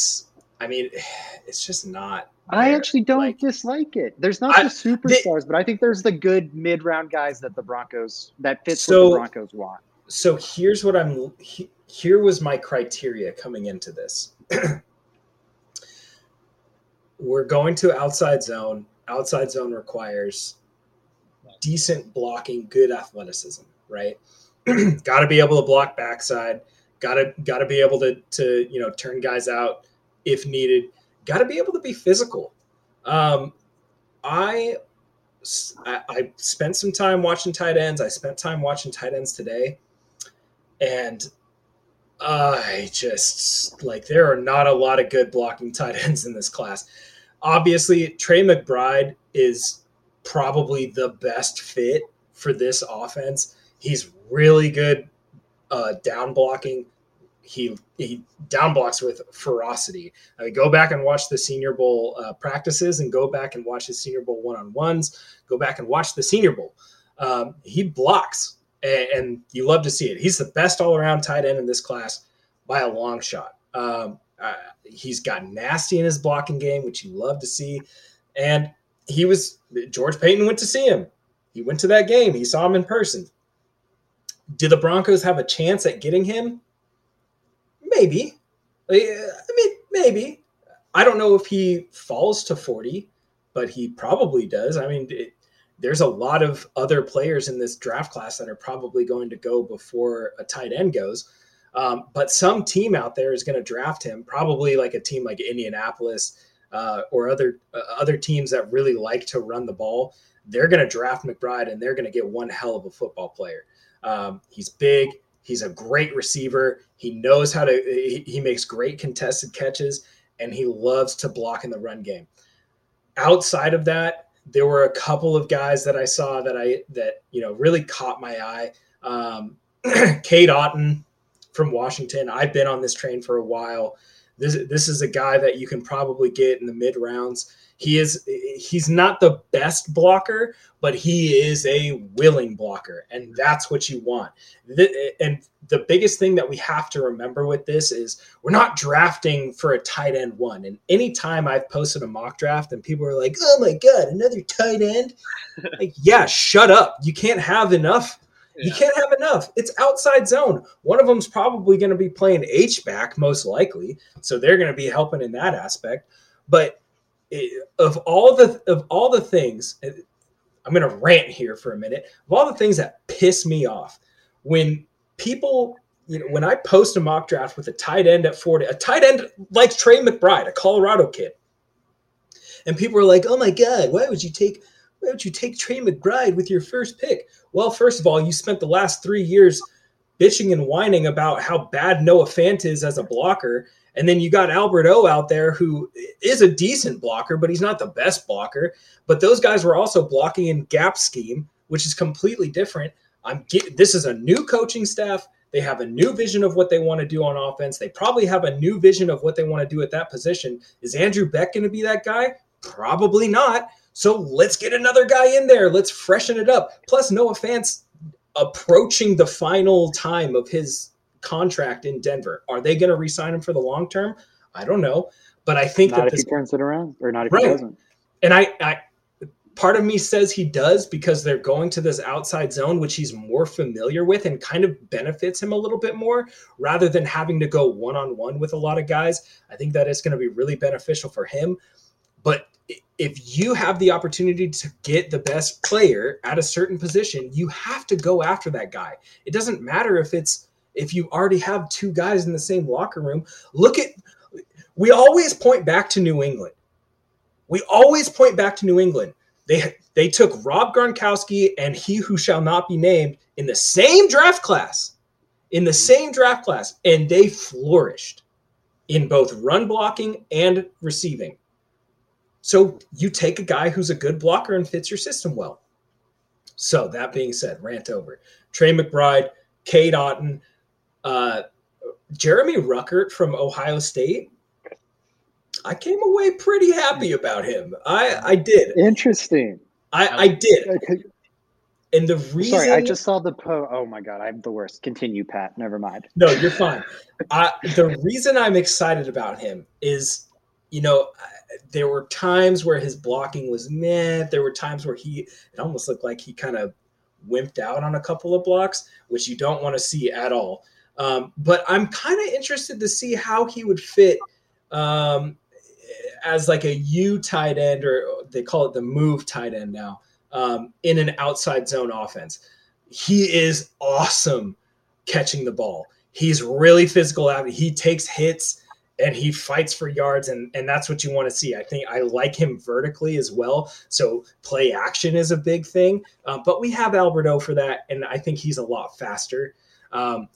I mean, it's just not. I actually don't like, dislike it. There's not I, the superstars, they, but I think there's the good mid round guys that the Broncos that fits so, what the Broncos want. So here's what I'm. Here was my criteria coming into this. we're going to outside zone. Outside zone requires decent blocking, good athleticism, right? got to be able to block backside. Got to got to be able to to you know turn guys out if needed. Got to be able to be physical. Um, I, I I spent some time watching tight ends. I spent time watching tight ends today, and I just like there are not a lot of good blocking tight ends in this class obviously Trey McBride is probably the best fit for this offense. He's really good uh, down blocking. He he down blocks with ferocity. I mean, go back and watch the Senior Bowl uh, practices, and go back and watch the Senior Bowl one on ones. Go back and watch the Senior Bowl. Um, he blocks, and, and, you love to see it. He's the best all around tight end in this class by a long shot. Um, uh, he's got nasty in his blocking game, which you love to see. And he was George Paton went to see him. He went to that game. He saw him in person. Do the Broncos have a chance at getting him? Maybe. I mean, maybe. I don't know if he falls to 40, but he probably does. I mean, it, there's a lot of other players in this draft class that are probably going to go before a tight end goes. Um, but some team out there is going to draft him, probably like a team like Indianapolis uh, or other uh, other teams that really like to run the ball. They're going to draft McBride, and they're going to get one hell of a football player. Um, he's big. He's a great receiver. He knows how to. He, makes great contested catches, and he loves to block in the run game. Outside of that, there were a couple of guys that I saw that I that you know really caught my eye. Um, Cade Otton from Washington. I've been on this train for a while. This this is a guy that you can probably get in the mid rounds. He is he's not the best blocker, but he is a willing blocker, and that's what you want. And the biggest thing that we have to remember with this is we're not drafting for a tight end one. And anytime I've posted a mock draft and people are like, "Oh my god, another tight end," like, yeah, shut up. You can't have enough you can't have enough. It's outside zone. One of them's probably going to be playing H back, most likely, so they're going to be helping in that aspect. But of all the of all the things, I'm going to rant here for a minute. Of all the things that piss me off, when people, you know, when I post a mock draft with a tight end at 40, a tight end like Trey McBride, a Colorado kid, and people are like, "Oh my god, why would you take?" Why don't you take Trey McBride with your first pick? Well, first of all, you spent the last three years bitching and whining about how bad Noah Fant is as a blocker. And then you got Albert O out there who is a decent blocker, but he's not the best blocker. But those guys were also blocking in gap scheme, which is completely different. I'm get, this is a new coaching staff. They have a new vision of what they want to do on offense. They probably have a new vision of what they want to do at that position. Is Andrew Beck going to be that guy? Probably not. So let's get another guy in there. Let's freshen it up. Plus, Noah Fant's approaching the final time of his contract in Denver. Are they going to re-sign him for the long term? I don't know, but I think not that if this, he turns it around, or not if right. he doesn't. And I, I, part of me says he does because they're going to this outside zone, which he's more familiar with and kind of benefits him a little bit more, rather than having to go one on one with a lot of guys. I think that is going to be really beneficial for him. But if you have the opportunity to get the best player at a certain position, you have to go after that guy. It doesn't matter if it's if you already have two guys in the same locker room. Look at we always point back to New England. We always point back to New England. They they took Rob Gronkowski and he who shall not be named in the same draft class. In the same draft class and they flourished in both run blocking and receiving. So you take a guy who's a good blocker and fits your system well. So that being said, rant over. Trey McBride, Cade Otton, uh, Jeremy Ruckert from Ohio State. I came away pretty happy about him. I I did. Interesting. I I did. And the reason Sorry, I just saw the po. Oh my god, I'm the worst. Continue, Pat. Never mind. No, you're fine. I, the reason I'm excited about him is, you know, there were times where his blocking was meh. There were times where he it almost looked like he kind of wimped out on a couple of blocks, which you don't want to see at all. Um, but I'm kind of interested to see how he would fit um, as like a U tight end, or they call it the move tight end now, um, in an outside zone offense. He is awesome catching the ball. He's really physical. He takes hits and he fights for yards and and that's what you want to see. I think i like him vertically as well so play action is a big thing uh, but we have alberto for that and i think he's a lot faster. Um,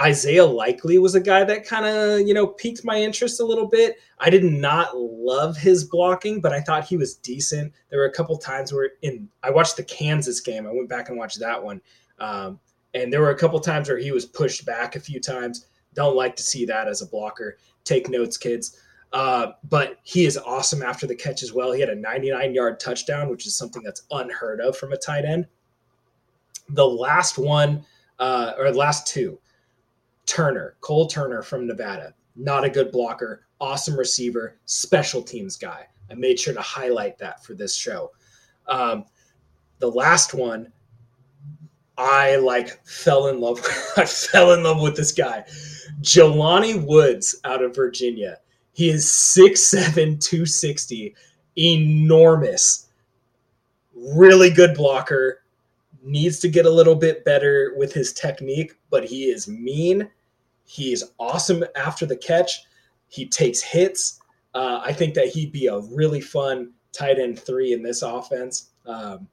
isaiah likely was a guy that kind of you know piqued my interest a little bit. I did not love his blocking but i thought he was decent. There were a couple times where in i watched the kansas game i went back and watched that one um, and there were a couple times where he was pushed back a few times. Don't like to see that as a blocker Take notes, kids. Uh, but he is awesome after the catch as well. He had a 99 yard touchdown, which is something that's unheard of from a tight end. The last one, uh, or last two, Turner, Cole Turner from Nevada, not a good blocker, awesome receiver, special teams guy. I made sure to highlight that for this show. Um, the last one, I like fell in love. I fell in love with this guy. Jelani Woods out of Virginia. He is 6'7, 260, enormous. really good blocker, needs to get a little bit better with his technique, but he is mean. He is awesome after the catch. He takes hits. Uh, I think that he'd be a really fun tight end three in this offense. Um,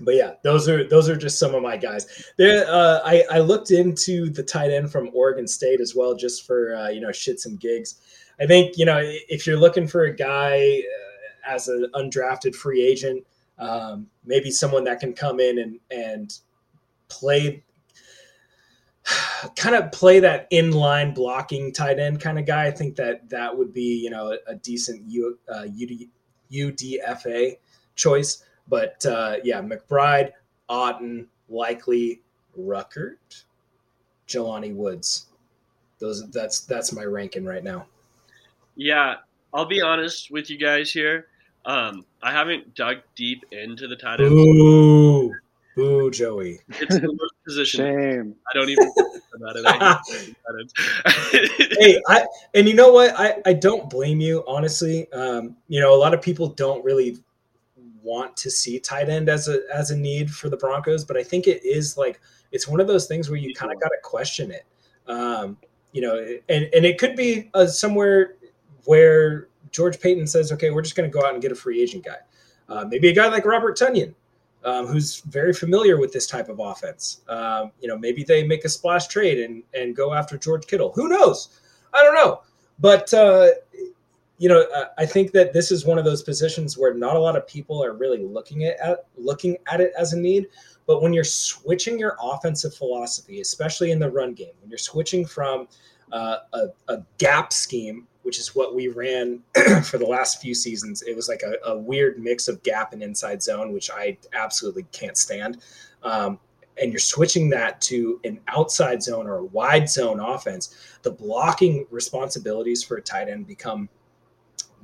but yeah, those are those are just some of my guys. There, uh, I I looked into the tight end from Oregon State as well, just for uh, you know shits and gigs. I think you know if you're looking for a guy uh, as an undrafted free agent, um, maybe someone that can come in and and play kind of play that inline blocking tight end kind of guy. I think that that would be you know a, a decent U, uh, UD, UDFA choice. But uh, yeah, McBride, Otton, Likely, Ruckert, Jelani Woods. Those that's that's my ranking right now. Yeah, I'll be honest with you guys here. Um, I haven't dug deep into the tight end. Ooh, ooh, Joey. It's the worst position. Shame. I don't even about it. I hate hey, I and you know what? I I don't blame you honestly. Um, you know, a lot of people don't really want to see tight end as a as a need for the Broncos, but I think it is like it's one of those things where you kind of got to question it. Um, you know, and and it could be uh, somewhere where George Paton says, okay, we're just going to go out and get a free agent guy. Uh, maybe a guy like Robert Tonyan, um, who's very familiar with this type of offense. Um, you know, maybe they make a splash trade and and go after George Kittle. Who knows? I don't know. But uh, you know, I think that this is one of those positions where not a lot of people are really looking at looking at it as a need. But when you're switching your offensive philosophy, especially in the run game, when you're switching from uh, a, a, gap scheme, which is what we ran for the last few seasons, it was like a, a, weird mix of gap and inside zone, which I absolutely can't stand. Um, and you're switching that to an outside zone or a wide zone offense, the blocking responsibilities for a tight end become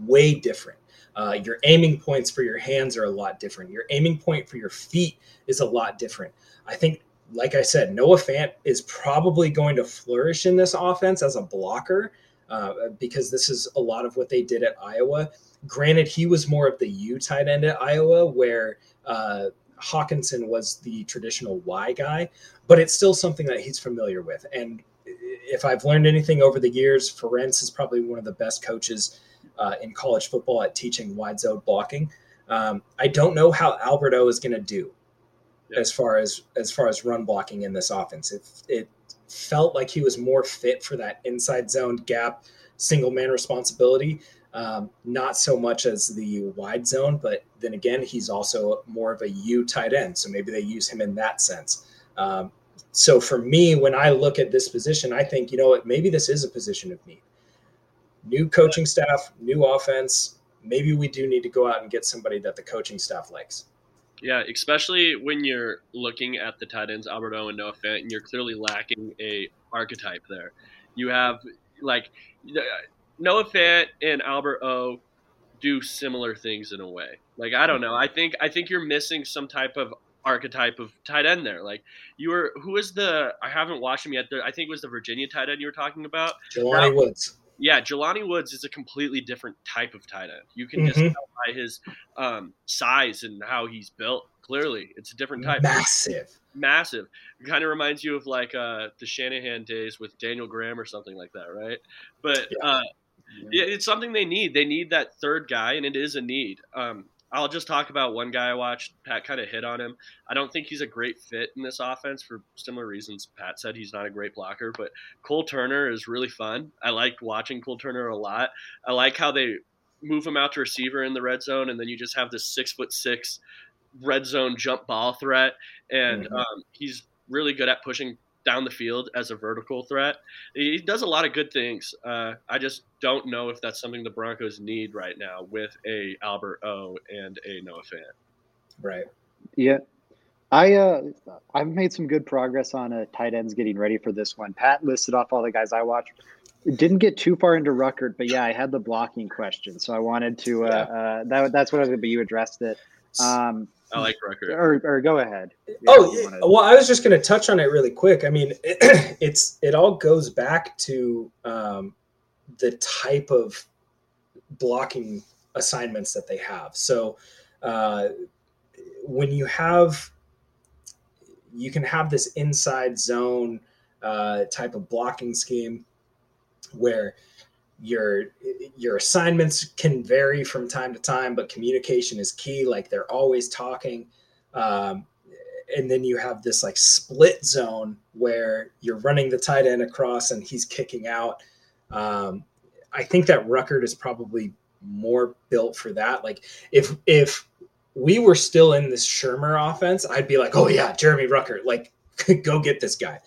way different. Uh, your aiming points for your hands are a lot different. Your aiming point for your feet is a lot different. I think, like I said, Noah Fant is probably going to flourish in this offense as a blocker uh, because this is a lot of what they did at Iowa. Granted, he was more of the U tight end at Iowa, where uh, Hockenson was the traditional Y guy, but it's still something that he's familiar with. And if I've learned anything over the years, Ferentz is probably one of the best coaches uh, in college football at teaching wide zone blocking. Um, I don't know how Albert O is going to do yeah. as far as as far as run blocking in this offense. It, it felt like he was more fit for that inside zone gap, single man responsibility. Um, not so much as the wide zone, but then again, he's also more of a U tight end. So maybe they use him in that sense. Um, so for me, when I look at this position, I think, you know what, maybe this is a position of need new coaching staff, new offense. Maybe we do need to go out and get somebody that the coaching staff likes. Yeah, especially when you're looking at the tight ends, Albert O and Noah Fant, and you're clearly lacking a archetype there. You have like Noah Fant and Albert O do similar things in a way. Like I don't know. I think I think you're missing some type of archetype of tight end there. Like you were, who is the? I haven't watched him yet. I think it was the Virginia tight end you were talking about. Jelani Woods yeah, Jelani Woods is a completely different type of tight end. You can mm-hmm. just tell by his um, size and how he's built. Clearly, it's a different type. Massive, massive. It kind of reminds you of like uh, the Shanahan days with Daniel Graham or something like that, right? But yeah. Uh, yeah. it's something they need. They need that third guy, and it is a need. Um, I'll just talk about one guy I watched. Pat kind of hit on him. I don't think he's a great fit in this offense for similar reasons. Pat said he's not a great blocker, but Cole Turner is really fun. I liked watching Cole Turner a lot. I like how they move him out to receiver in the red zone, and then you just have this six foot six red zone jump ball threat, and mm-hmm. um, he's really good at pushing down the field as a vertical threat. He does a lot of good things. Uh, I just don't know if that's something the Broncos need right now with a Albert O and a Noah Fant. Right. Yeah. I uh, I've made some good progress on uh, tight ends getting ready for this one. Pat listed off all the guys I watched. didn't get too far into Ruckert, but yeah, I had the blocking question, so I wanted to. Uh, yeah. uh, that that's what I was. Going to, but you addressed it. Um, I like Ruckert. Or, or go ahead. Yeah, oh, well, I was just going to touch on it really quick. I mean, it, it's it all goes back to um, the type of blocking assignments that they have. So, uh, when you have you can have this inside zone uh, type of blocking scheme where your your assignments can vary from time to time but communication is key. Like they're always talking. Um, and then you have this like split zone where you're running the tight end across and he's kicking out. Um, i think that ruckert is probably more built for that. Like if if we were still in this Shurmur offense, I'd be like, oh yeah, Jeremy Ruckert, like go get this guy.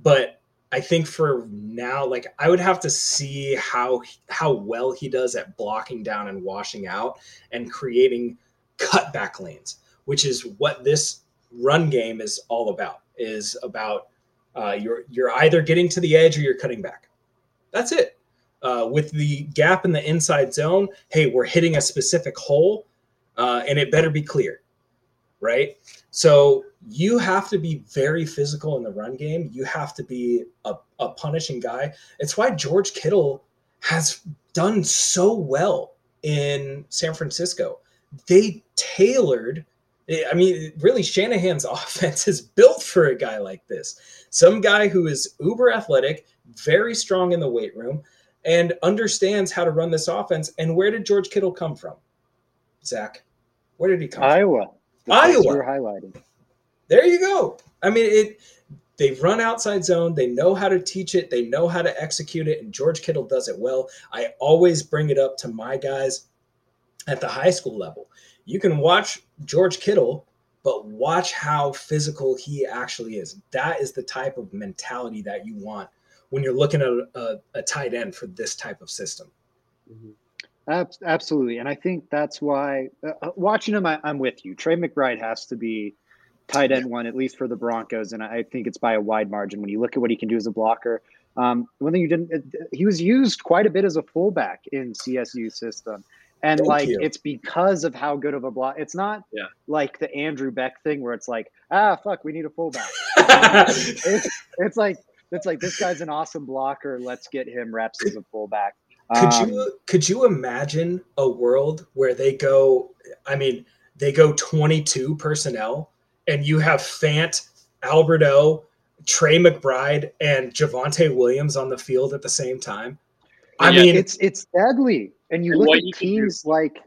But I think for now, like I would have to see how how well he does at blocking down and washing out and creating cutback lanes, which is what this run game is all about. Is about uh, you're you're either getting to the edge or you're cutting back. That's it. Uh, with the gap in the inside zone, hey, we're hitting a specific hole uh, and it better be clear, right? So you have to be very physical in the run game. You have to be a, a punishing guy. It's why George Kittle has done so well in San Francisco. They tailored. I mean, really, Shanahan's offense is built for a guy like this. Some guy who is uber athletic, very strong in the weight room, and understands how to run this offense. And where did George Kittle come from? Zach? Where did he come Iowa. from? Iowa. Iowa. You're highlighting. There you go. I mean, it. They run outside zone. They know how to teach it. They know how to execute it, and George Kittle does it well. I always bring it up to my guys at the high school level. You can watch George Kittle, but watch how physical he actually is. That is the type of mentality that you want when you're looking at a, a, a tight end for this type of system. Mm-hmm. Absolutely, and I think that's why uh, uh, watching him, I, am with you. Trey McBride has to be tight end one, at least for the Broncos, and I think it's by a wide margin when you look at what he can do as a blocker. Um, one thing you didn't, uh, he was used quite a bit as a fullback in CSU system, and Thank like you. it's because of how good of a block. It's not yeah. like the Andrew Beck thing where it's like, ah, fuck, we need a fullback. it's, it's like it's like this guy's an awesome blocker. Let's get him reps as a fullback. Could um, you could you imagine a world where they go? I mean, they go twenty two personnel, and you have Fant, Albert O, Trey McBride, and Javonte Williams on the field at the same time. I yeah, mean, it's it's deadly. And you and look at teams like,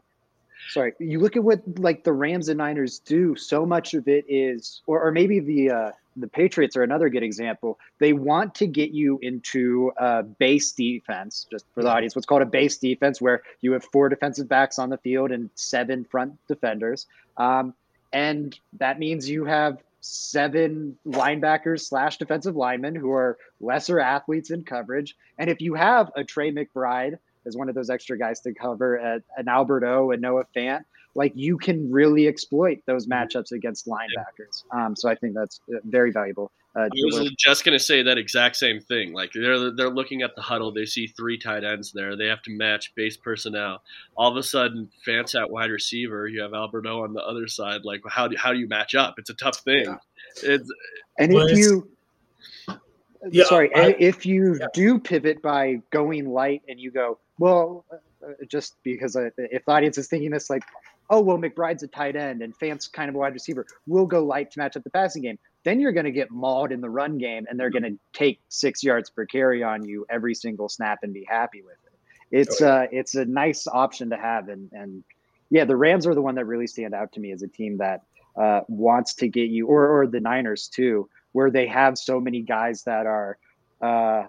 sorry, you look at what like the Rams and Niners do. So much of it is, or, or maybe the uh, the Patriots are another good example. They want to get you into a base defense, just for the audience, what's called a base defense, where you have four defensive backs on the field and seven front defenders. Um, and that means you have seven linebackers slash defensive linemen who are lesser athletes in coverage. And if you have a Trey McBride as one of those extra guys to cover, an Albert O and Noah Fant, like you can really exploit those matchups against linebackers. Um, so I think that's uh, very valuable. Uh, I was just going to say that exact same thing. Like they're they're looking at the huddle, they see three tight ends there. They have to match base personnel. All of a sudden, Fant's at wide receiver. You have Albert O on the other side. Like how do how do you match up? It's a tough thing. Yeah. It's and if you. Yeah, sorry, I, if you yeah. do pivot by going light and you go, well, uh, uh just because I, if the audience is thinking this, like, oh well McBride's a tight end and Fant's kind of a wide receiver. We'll go light to match up the passing game. Then you're going to get mauled in the run game, and they're going to take six yards per carry on you every single snap and be happy with it. It's oh, yeah. uh, it's a nice option to have, and and yeah, the Rams are the one that really stand out to me as a team that uh, wants to get you, or or the Niners too, where they have so many guys that are. Uh,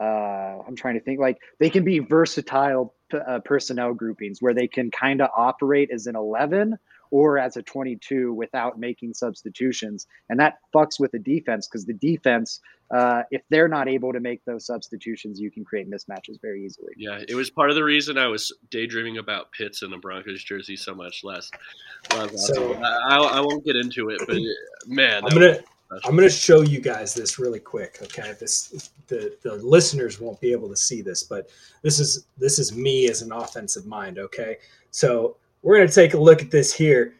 uh, I'm trying to think like they can be versatile uh, personnel groupings where they can kind of operate as an 11 or as a 22 without making substitutions. And that fucks with the defense because the defense, uh, if they're not able to make those substitutions, you can create mismatches very easily. Yeah, it was part of the reason I was daydreaming about Pitts in the Broncos jersey so much less. So, I, I, won't get into it, but man, I'm gonna I'm going to show you guys this really quick. Okay, this the the listeners won't be able to see this, but this is this is me as an offensive mind. Okay, so we're going to take a look at this here.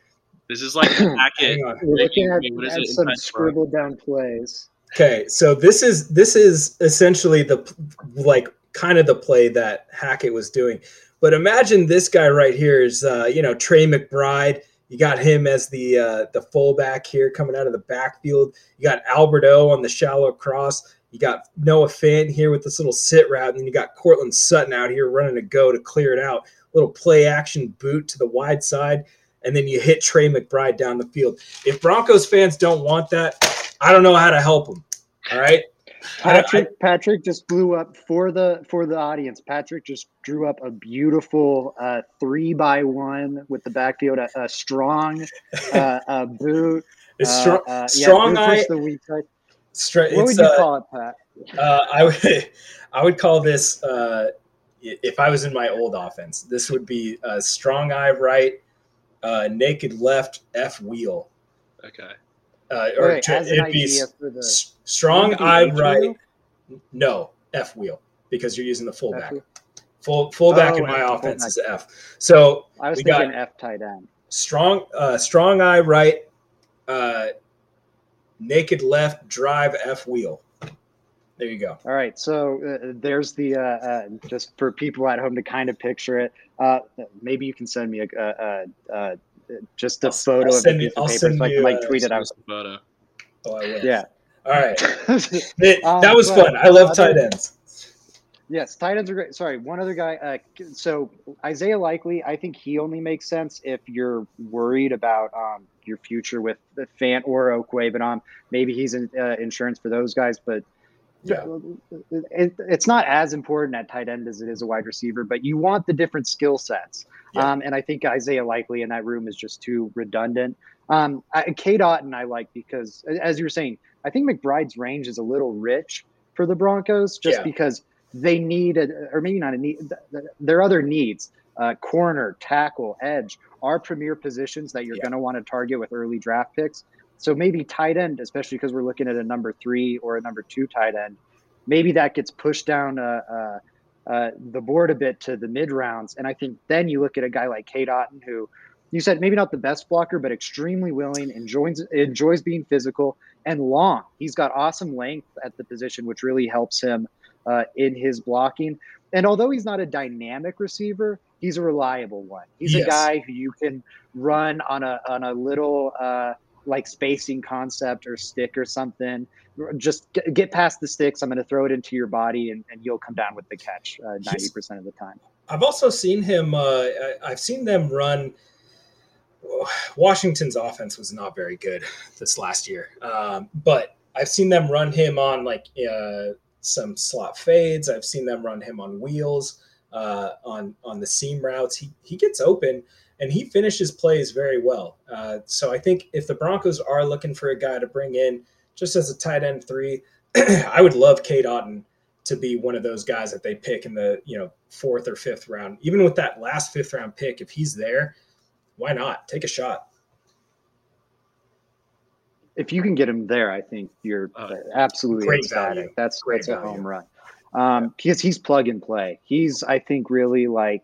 This is like a packet. We're looking at, at some scribbled down plays. Okay, so this is this is essentially the like kind of the play that Hackett was doing. But imagine this guy right here is uh, you know Trey McBride You got him as the uh, the fullback here coming out of the backfield. You got Albert O on the shallow cross. You got Noah Fant here with this little sit route, and then you got Courtland Sutton out here running a go to clear it out. Little play action boot to the wide side, and then you hit Trey McBride down the field. If Broncos fans don't want that, I don't know how to help them. All right. Patrick I, Patrick just blew up for the for the audience. Patrick just drew up a beautiful uh, three by one with the backfield, a, a strong uh, a boot. It's strong, uh, strong yeah, eye. The weak side. Stra- what would you uh, call it, Pat? Uh, I would I would call this if I was in my old offense, this would be a strong eye right, naked left, F wheel. Okay. Uh, or Wait, it'd be the, strong eye right. No, F wheel because you're using the fullback. Full fullback oh, in my offense is F. So I was thinking F tight end. Strong, uh, strong eye right, uh, naked left, drive F wheel. There you go. All right, so uh, there's the uh, uh, just for people at home to kind of picture it. Uh, maybe you can send me a, a, a, just a I'll, photo I'll of the piece of paper so I can like tweet it out. Photo. Oh, I will. Yeah. All right. it, um, that was fun. I love tight ends. Yes, tight ends are great. Sorry, one other guy. Uh, so Isaiah Likely, I think he only makes sense if you're worried about um, your future with the Fant or Okway, but um, maybe he's in, uh, insurance for those guys. But yeah. It, it's not as important at tight end as it is a wide receiver, but you want the different skill sets. Yeah. Um, and I think Isaiah Likely in that room is just too redundant. Um, I, Cade Otton I like because, as you were saying, I think McBride's range is a little rich for the Broncos just yeah. because they need, a, or maybe not a need, their other needs, uh, corner, tackle, edge, are premier positions that you're yeah. going to want to target with early draft picks. So maybe tight end, especially because we're looking at a number three or a number two tight end, maybe that gets pushed down uh, uh, uh, the board a bit to the mid rounds. And I think then you look at a guy like Cade Otton, who you said maybe not the best blocker, but extremely willing, enjoys enjoys being physical and long. He's got awesome length at the position, which really helps him uh, in his blocking. And although he's not a dynamic receiver, he's a reliable one. He's yes. a guy who you can run on a on a little uh, like spacing concept or stick or something. Just get past the sticks. I'm going to throw it into your body, and, and you'll come down with the catch uh, ninety uh, percent of the time. I've also seen him. Uh, I've seen them run. Washington's offense was not very good this last year, um, but I've seen them run him on like uh, some slot fades. I've seen them run him on wheels, uh, on on the seam routes. He he gets open and he finishes plays very well. Uh, so I think if the Broncos are looking for a guy to bring in just as a tight end three, I would love Cade Otton to be one of those guys that they pick in the you know fourth or fifth round. Even with that last fifth round pick, if he's there, why not take a shot? If you can get him there, I think you're uh, absolutely great ecstatic. Value. That's great that's value. a home run. Um. Because he's plug and play. He's I think really like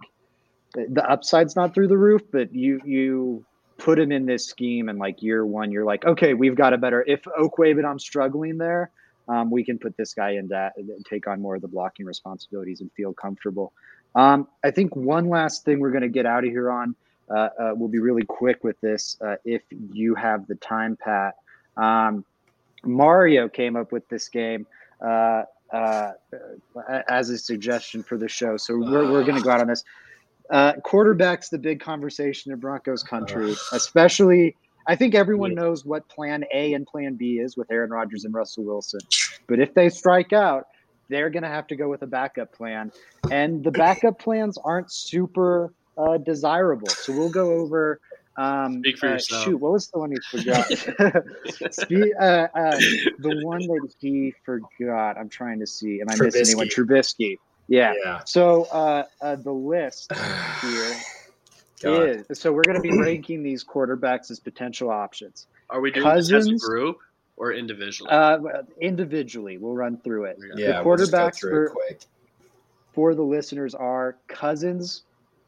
the upside's not through the roof, but you you put him in this scheme and like year one, you're like, okay, we've got a better. If Okway I'm struggling there, um, we can put this guy in that and take on more of the blocking responsibilities and feel comfortable. Um, I think one last thing we're going to get out of here on. Uh, uh, we'll be really quick with this uh, if you have the time, Pat. Um, Mario came up with this game uh, uh, as a suggestion for the show, so we're, we're going to go out on this. Uh, quarterback's the big conversation in Broncos country, especially. I think everyone knows what plan A and plan B is with Aaron Rodgers and Russell Wilson. But if they strike out, they're going to have to go with a backup plan. And the backup plans aren't super uh, desirable. So we'll go over. Um, Speak for uh, yourself. Shoot, what was the one he forgot? Speak, uh, uh, the one that he forgot. I'm trying to see. Am I Trubisky. missing anyone? Trubisky. Yeah. yeah. So uh, uh, the list here is so we're going to be ranking these quarterbacks as potential options. Are we doing Cousins, this as a group or individually? Uh, individually, we'll run through it. Yeah, the quarterbacks we'll for, for the listeners are Cousins,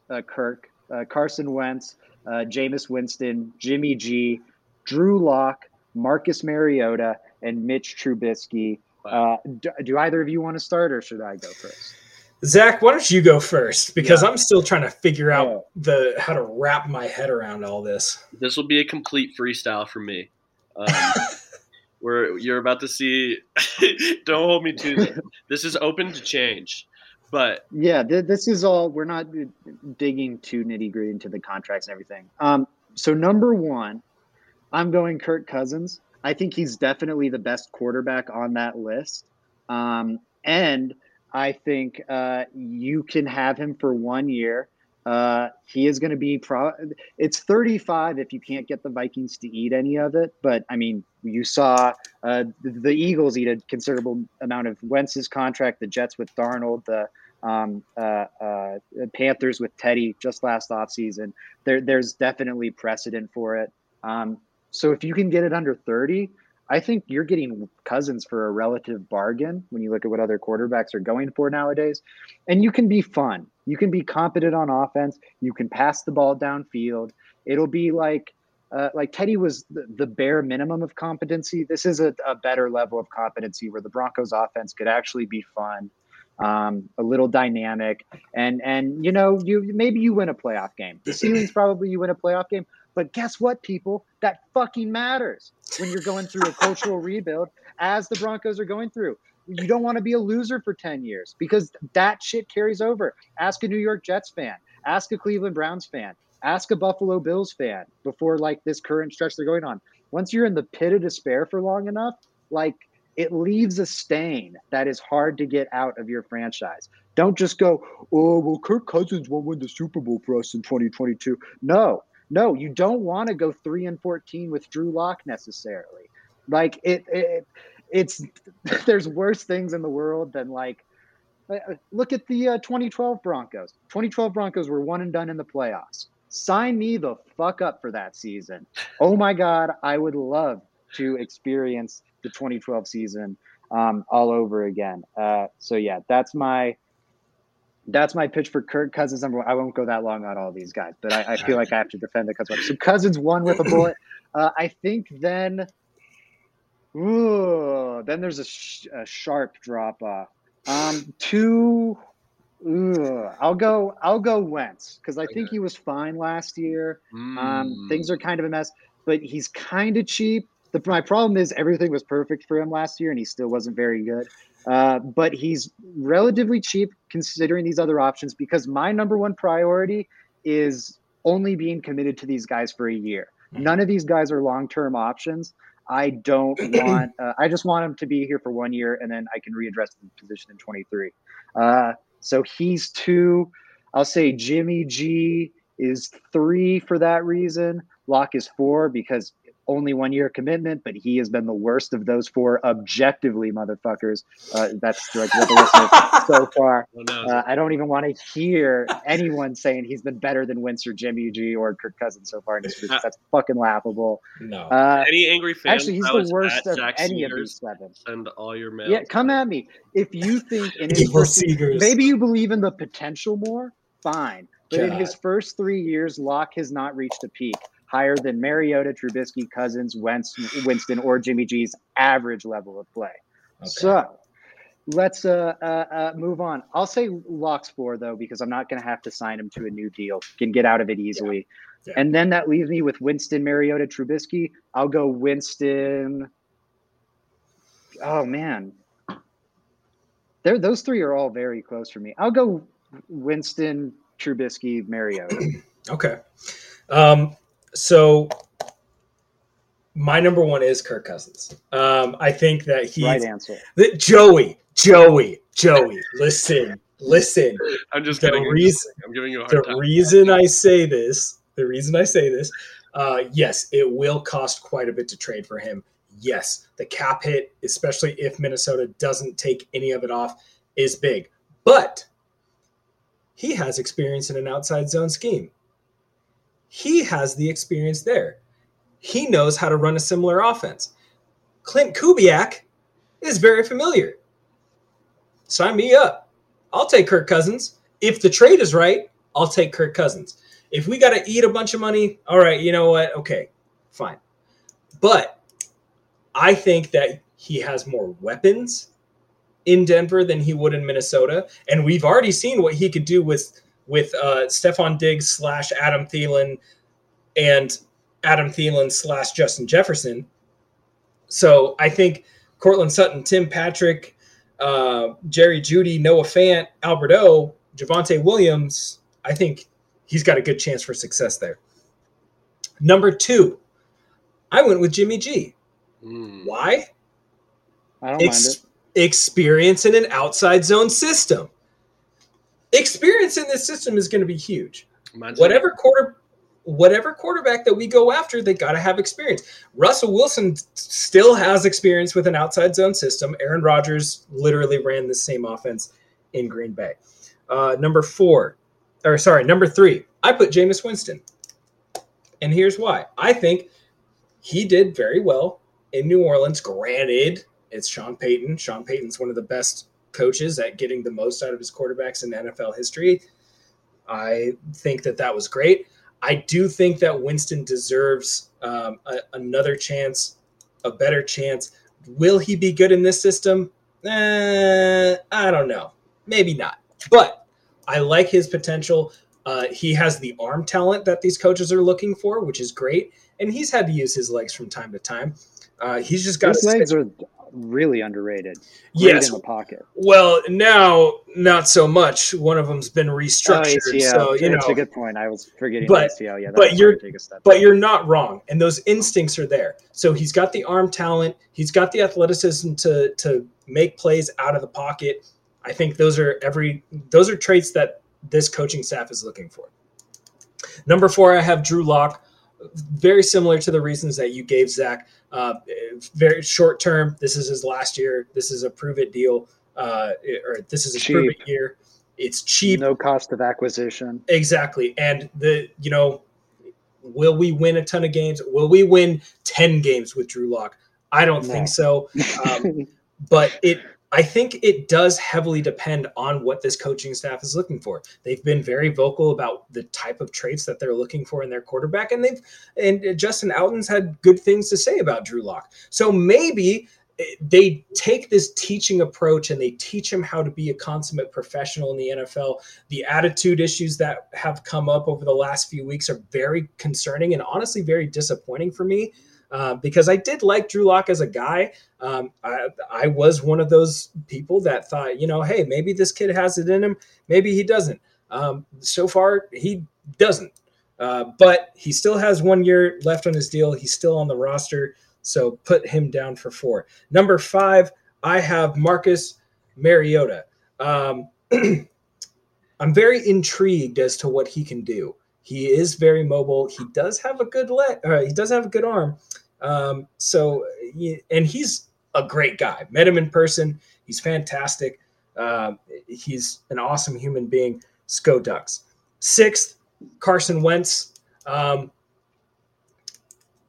uh, Kirk, uh, Carson Wentz, uh, Jameis Winston, Jimmy G, Drew Lock, Marcus Mariota, and Mitch Trubisky. Wow. Uh, do, do, either of you want to start, or should I go first? Zach, why don't you go first? Because yeah. I'm still trying to figure out the how to wrap my head around all this. This will be a complete freestyle for me. Um, where you're about to see. don't hold me to this. This is open to change, but yeah, th- this is all. We're not digging too nitty gritty into the contracts and everything. Um, so number one, I'm going Kirk Cousins. I think he's definitely the best quarterback on that list. Um, and I think uh, you can have him for one year. Uh, he is going to be pro. It's 35 if you can't get the Vikings to eat any of it. But I mean, you saw uh, the, the, Eagles eat a considerable amount of Wentz's contract, the Jets with Darnold, the um, uh, uh, Panthers with Teddy just last offseason. There, there's definitely precedent for it. Um, so if you can get it under 30, I think you're getting Cousins for a relative bargain when you look at what other quarterbacks are going for nowadays. And you can be fun. You can be competent on offense. You can pass the ball downfield. It'll be like uh, like Teddy was the, the, bare minimum of competency. This is a, a, better level of competency where the Broncos offense could actually be fun, um, a little dynamic, and and you know you maybe you win a playoff game. The ceiling's probably you win a playoff game, but guess what, people? That fucking matters when you're going through a cultural rebuild, as the Broncos are going through. You don't want to be a loser for 10 years because that shit carries over. Ask a New York Jets fan, ask a Cleveland Browns fan, ask a Buffalo Bills fan before like this current stretch they're going on. Once you're in the pit of despair for long enough, like it leaves a stain that is hard to get out of your franchise. Don't just go, oh, well, Kirk Cousins won't win the Super Bowl for us in 2022. No, no, you don't want to go three and fourteen with Drew Lock necessarily. Like it, it it's there's worse things in the world than like uh, uh, look at the uh, 2012 Broncos. 2012 Broncos were one and done in the playoffs. Sign me the fuck up for that season. Oh my god, I would love to experience the 2012 season um, all over again. Uh, so yeah, that's my that's my pitch for Kirk Cousins. Number one. I won't go that long on all these guys, but I, I feel like I have to defend the Cousins. So Cousins won with a bullet. Uh, I think then, ooh, then there's a, sh- a sharp drop off. Um, two. Ooh, I'll go. I'll go Wentz because I think he was fine last year. Mm. Um, things are kind of a mess, but he's kind of cheap. The, my problem is everything was perfect for him last year, and he still wasn't very good. Uh, but he's relatively cheap considering these other options because my number one priority is only being committed to these guys for a year. Mm-hmm. None of these guys are long term options. I don't want. Uh, I just want him to be here for one year, and then I can readdress the position in 23. Uh, so he's two. I'll say Jimmy G is three for that reason. Lock is four because only one year commitment, but he has been the worst of those four objectively, motherfuckers. Uh, that's like what the listeners so far. Uh, I don't even want to hear anyone saying he's been better than Wentz or Jimmy G or Kirk Cousins so far in his career. That's fucking laughable. No. Uh, any angry fans? Actually, he's the worst of Jack any of these seven. Send all your mail. Yeah, come at me. If you think in his first, maybe you believe in the potential more, fine. But God. in his first three years, Lock has not reached a peak higher than Mariota, Trubisky, Cousins, Wentz, Winston, or Jimmy G's average level of play. Okay. So let's uh, uh, uh, move on. I'll say Lock's four though because I'm not going to have to sign him to a new deal. Can get out of it easily. Yeah. Yeah. And then that leaves me with Winston, Mariota, Trubisky. I'll go Winston. Oh man, there those three are all very close for me. I'll go Winston, Trubisky, Mariota. okay. Um, so my number one is Kirk Cousins. Um, I think that he's right answer. That Joey, Joey, Joey. Listen, listen. I'm just the reason. I'm giving you a hard the time. reason I say this. The reason I say this. Uh, yes, it will cost quite a bit to trade for him. Yes, the cap hit, especially if Minnesota doesn't take any of it off, is big. But he has experience in an outside zone scheme. He has the experience there. He knows how to run a similar offense. Clint Kubiak is very familiar. Sign me up. I'll take Kirk Cousins. If the trade is right, I'll take Kirk Cousins. If we got to eat a bunch of money, all right, you know what? Okay, fine. But I think that he has more weapons in Denver than he would in Minnesota, and we've already seen what he could do with with uh, Stefon Diggs slash Adam Thielen and Adam Thielen slash Justin Jefferson. So I think Courtland Sutton, Tim Patrick, uh, Jerry Jeudy, Noah Fant, Albert O, Javonte Williams. I think he's got a good chance for success there. Number two, I went with Jimmy G. Mm. Why? I don't Ex- mind experience in an outside zone system. Experience in this system is going to be huge. Mine's Whatever quarter, whatever quarterback that we go after, they got to have experience. Russell Wilson still has experience with an outside zone system. Aaron Rodgers literally ran the same offense in Green Bay. Uh, number four, or sorry, number three, I put Jameis Winston, and here's why. I think he did very well in New Orleans. Granted, it's Sean Payton. Sean Payton's one of the best coaches at getting the most out of his quarterbacks in NFL history. I think that that was great. I do think that Winston deserves um, a, another chance, a better chance. Will he be good in this system? Eh, I don't know. Maybe not. But I like his potential. Uh, he has the arm talent that these coaches are looking for, which is great. And he's had to use his legs from time to time. Uh, he's just got His legs are really underrated. Yes. in the pocket. Well, now not so much. One of them's been Oh, restructured, ACL. so you That's know. a good point. I was forgetting But- ACL. Yeah, but you're- take a step. But you're not wrong, and those instincts are there. So he's got the arm talent. He's got the athleticism to to make plays out of the pocket. I think those are every those are traits that this coaching staff is looking for. Number four, I have Drew Lock. Very similar to the reasons that you gave Zach. Uh, very short term. This is his last year. This is a prove it deal, uh, or this is a prove it year. It's cheap. no cost of acquisition. Exactly. And the you know, will we win a ton of games? Will we win 10 games with Drew Lock? I don't No. think so. Um, but it I think it does heavily depend on what this coaching staff is looking for. They've been very vocal about the type of traits that they're looking for in their quarterback, and they've and Justin Outten's had good things to say about Drew Lock. So maybe eh, they take this teaching approach and they teach him how to be a consummate professional in the NFL. The attitude issues that have come up over the last few weeks are very concerning and honestly very disappointing for me. Uh, because I did like Drew Lock as a guy. Um, I, I was one of those people that thought, you know, hey, maybe this kid has it in him, maybe he doesn't. Um, so far, he doesn't. Uh, but he still has one year left on his deal. He's still on the roster. So put him down for four. Number five, I have Marcus Mariota. Um, I'm very intrigued as to what he can do. He is very mobile. He does have a good leg. Uh, he does have a good arm. Um, so, and he's a great guy. Met him in person. He's fantastic. Um, he's an awesome human being. Sco Ducks. Sixth, Carson Wentz. Um,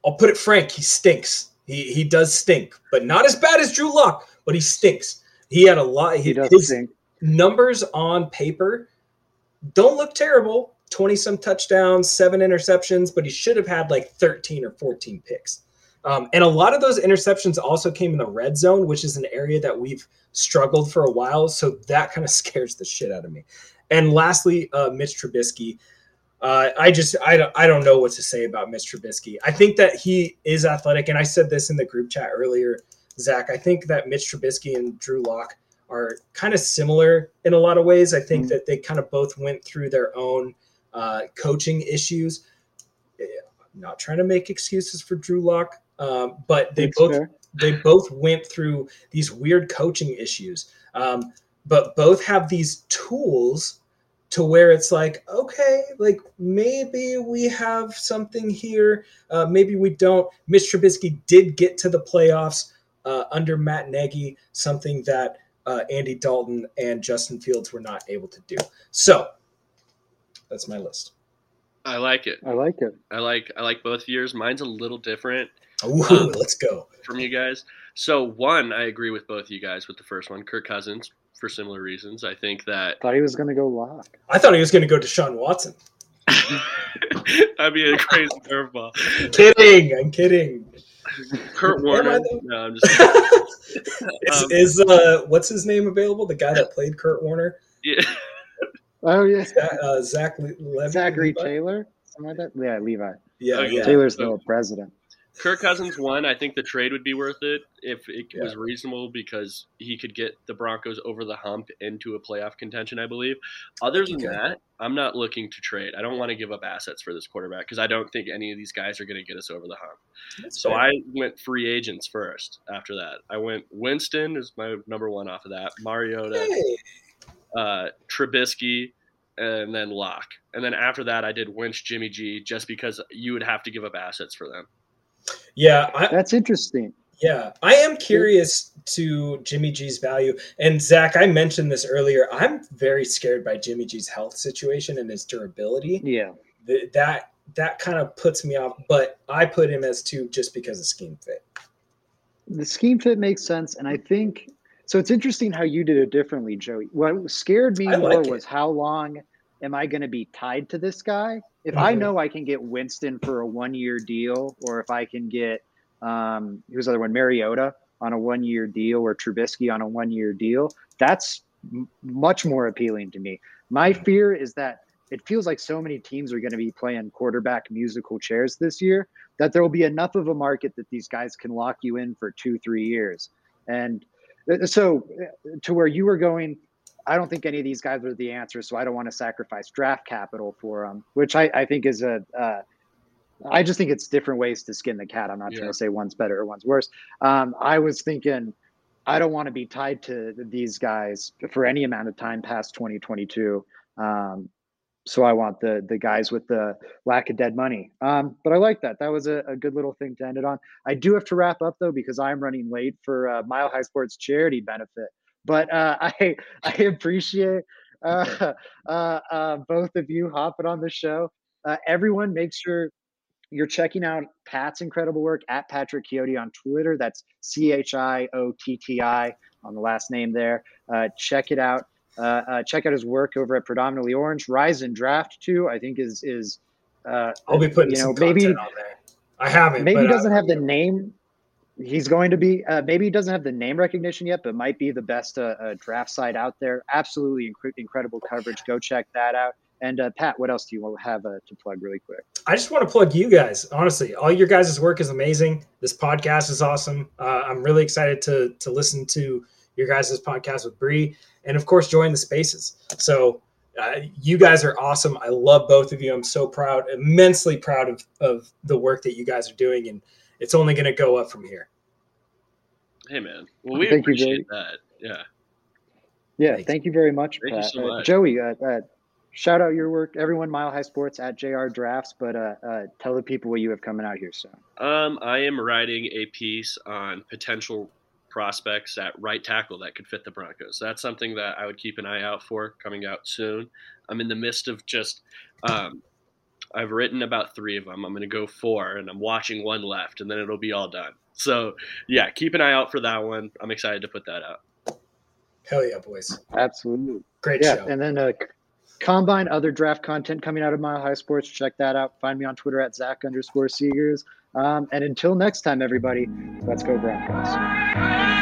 I'll put it frank. He stinks. He he does stink, but not as bad as Drew Lock. But he stinks. He had a lot. He does his think numbers on paper don't look terrible. 20 some touchdowns, seven interceptions, but he should have had like 13 or 14 picks. Um, and a lot of those interceptions also came in the red zone, which is an area that we've struggled for a while. So that kind of scares the shit out of me. And lastly, uh, Mitch Trubisky. Uh, I just I don't I don't know what to say about Mitch Trubisky. I think that he is athletic, and I said this in the group chat earlier, Zach. I think that Mitch Trubisky and Drew Lock are kind of similar in a lot of ways. I think Mhm. that they kind of both went through their own uh, coaching issues. Eh, I'm not trying to make excuses for Drew Lock, um, but they That's both fair. they both went through these weird coaching issues. Um, but both have these tools to where it's like, okay, like maybe we have something here, uh, maybe we don't. Mitch Trubisky did get to the playoffs uh, under Matt Nagy, something that uh, Andy Dalton and Justin Fields were not able to do. So that's my list. I like it. I like it. I like I like both yours. Mine's a little different Ooh, Um, let's go. from you guys. So one, I agree with both of you guys with the first one, Kirk Cousins, for similar reasons. I think that Thought he was going to go lock. I thought he was going to go to Sean Watson. that'd be a crazy curveball. kidding. I'm kidding. Kurt Warner. No, I'm just. is, um, is uh, what's his name available? The guy that played Kurt Warner. Yeah. Oh yeah. Uh, Zach Le- Zachary Levi? Taylor, something like that. Yeah, Levi. Yeah, okay. yeah. Taylor's the president. Kirk Cousins won. I think the trade would be worth it if it yeah. was reasonable because he could get the Broncos over the hump into a playoff contention, I believe. Other than that, I'm not looking to trade. I don't want to give up assets for this quarterback because I don't think any of these guys are going to get us over the hump. That's so fair. I went free agents first after that. I went Winston is my number one off of that, Mariota, hey. Uh, Trubisky, and then Lock. And then after that, I did Wentz, Jimmy G, just because you would have to give up assets for them. Yeah, I, that's interesting. Yeah, I am curious to Jimmy G's value. And Zach, I mentioned this earlier. I'm very scared by Jimmy G's health situation and his durability. Yeah, the, that that kind of puts me off. But I put him as two just because of scheme fit. The scheme fit makes sense, and I think so. It's interesting how you did it differently, Joey. What scared me more was how long am I going to be tied to this guy? If mm-hmm. I know I can get Winston for a one year deal, or if I can get um, who's the other one, Mariota on a one year deal, or Trubisky on a one year deal, that's m- much more appealing to me. My fear is that it feels like so many teams are going to be playing quarterback musical chairs this year that there will be enough of a market that these guys can lock you in for two, three years. And so, uh, to where you were going, I don't think any of these guys are the answer, so I don't want to sacrifice draft capital for them, which I, I think is a. Uh, I just think it's different ways to skin the cat. I'm not yeah. trying to say one's better or one's worse. Um, I was thinking, I don't want to be tied to these guys for any amount of time past 2022. Um, so I want the the guys with the lack of dead money. Um, but I like that. That was a, a, good little thing to end it on. I do have to wrap up though because I'm running late for uh, Mile High Sports charity benefit. But uh, I I appreciate uh, uh, uh, both of you hopping on the show. Uh, everyone, make sure you're checking out Pat's incredible work at Patrick Chiotti on Twitter. That's C H I O T T I on the last name there. Uh, check it out. Uh, uh, check out his work over at Predominantly Orange. Rise N Draft too. I think is is. Uh, I'll be putting you know maybe I haven't. Maybe doesn't have the name he's going to be uh, maybe he doesn't have the name recognition yet but might be the best uh, uh, draft site out there absolutely inc- incredible coverage go check that out and uh, pat what else do you have uh, to plug really quick i just want to plug you guys honestly all your guys' work is amazing this podcast is awesome uh, i'm really excited to to listen to your guys' podcast with Bree, and of course join the spaces so you guys are awesome i love both of you i'm so proud immensely proud of, of the work that you guys are doing and it's only going to go up from here. Hey man, well we thank appreciate you, that. Yeah. Yeah, thank, thank you. very much, thank Pat. So uh. Joey, uh, uh, shout out your work. Everyone, Mile High Sports at JR Drafts, but uh, uh, tell the people what you have coming out here soon. Um, I am writing a piece on potential prospects at right tackle that could fit the Broncos. That's something that I would keep an eye out for coming out soon. I'm in the midst of just um, I've written about three of them. I'm going to go four, and I'm watching one left, and then it'll be all done. So, yeah, keep an eye out for that one. I'm excited to put that out. Hell yeah, boys! Absolutely, great yeah, show. And then uh, combine other draft content coming out of Mile High Sports. Check that out. Find me on Twitter at Zach underscore Seegers. Um, and until next time, everybody, let's go Broncos.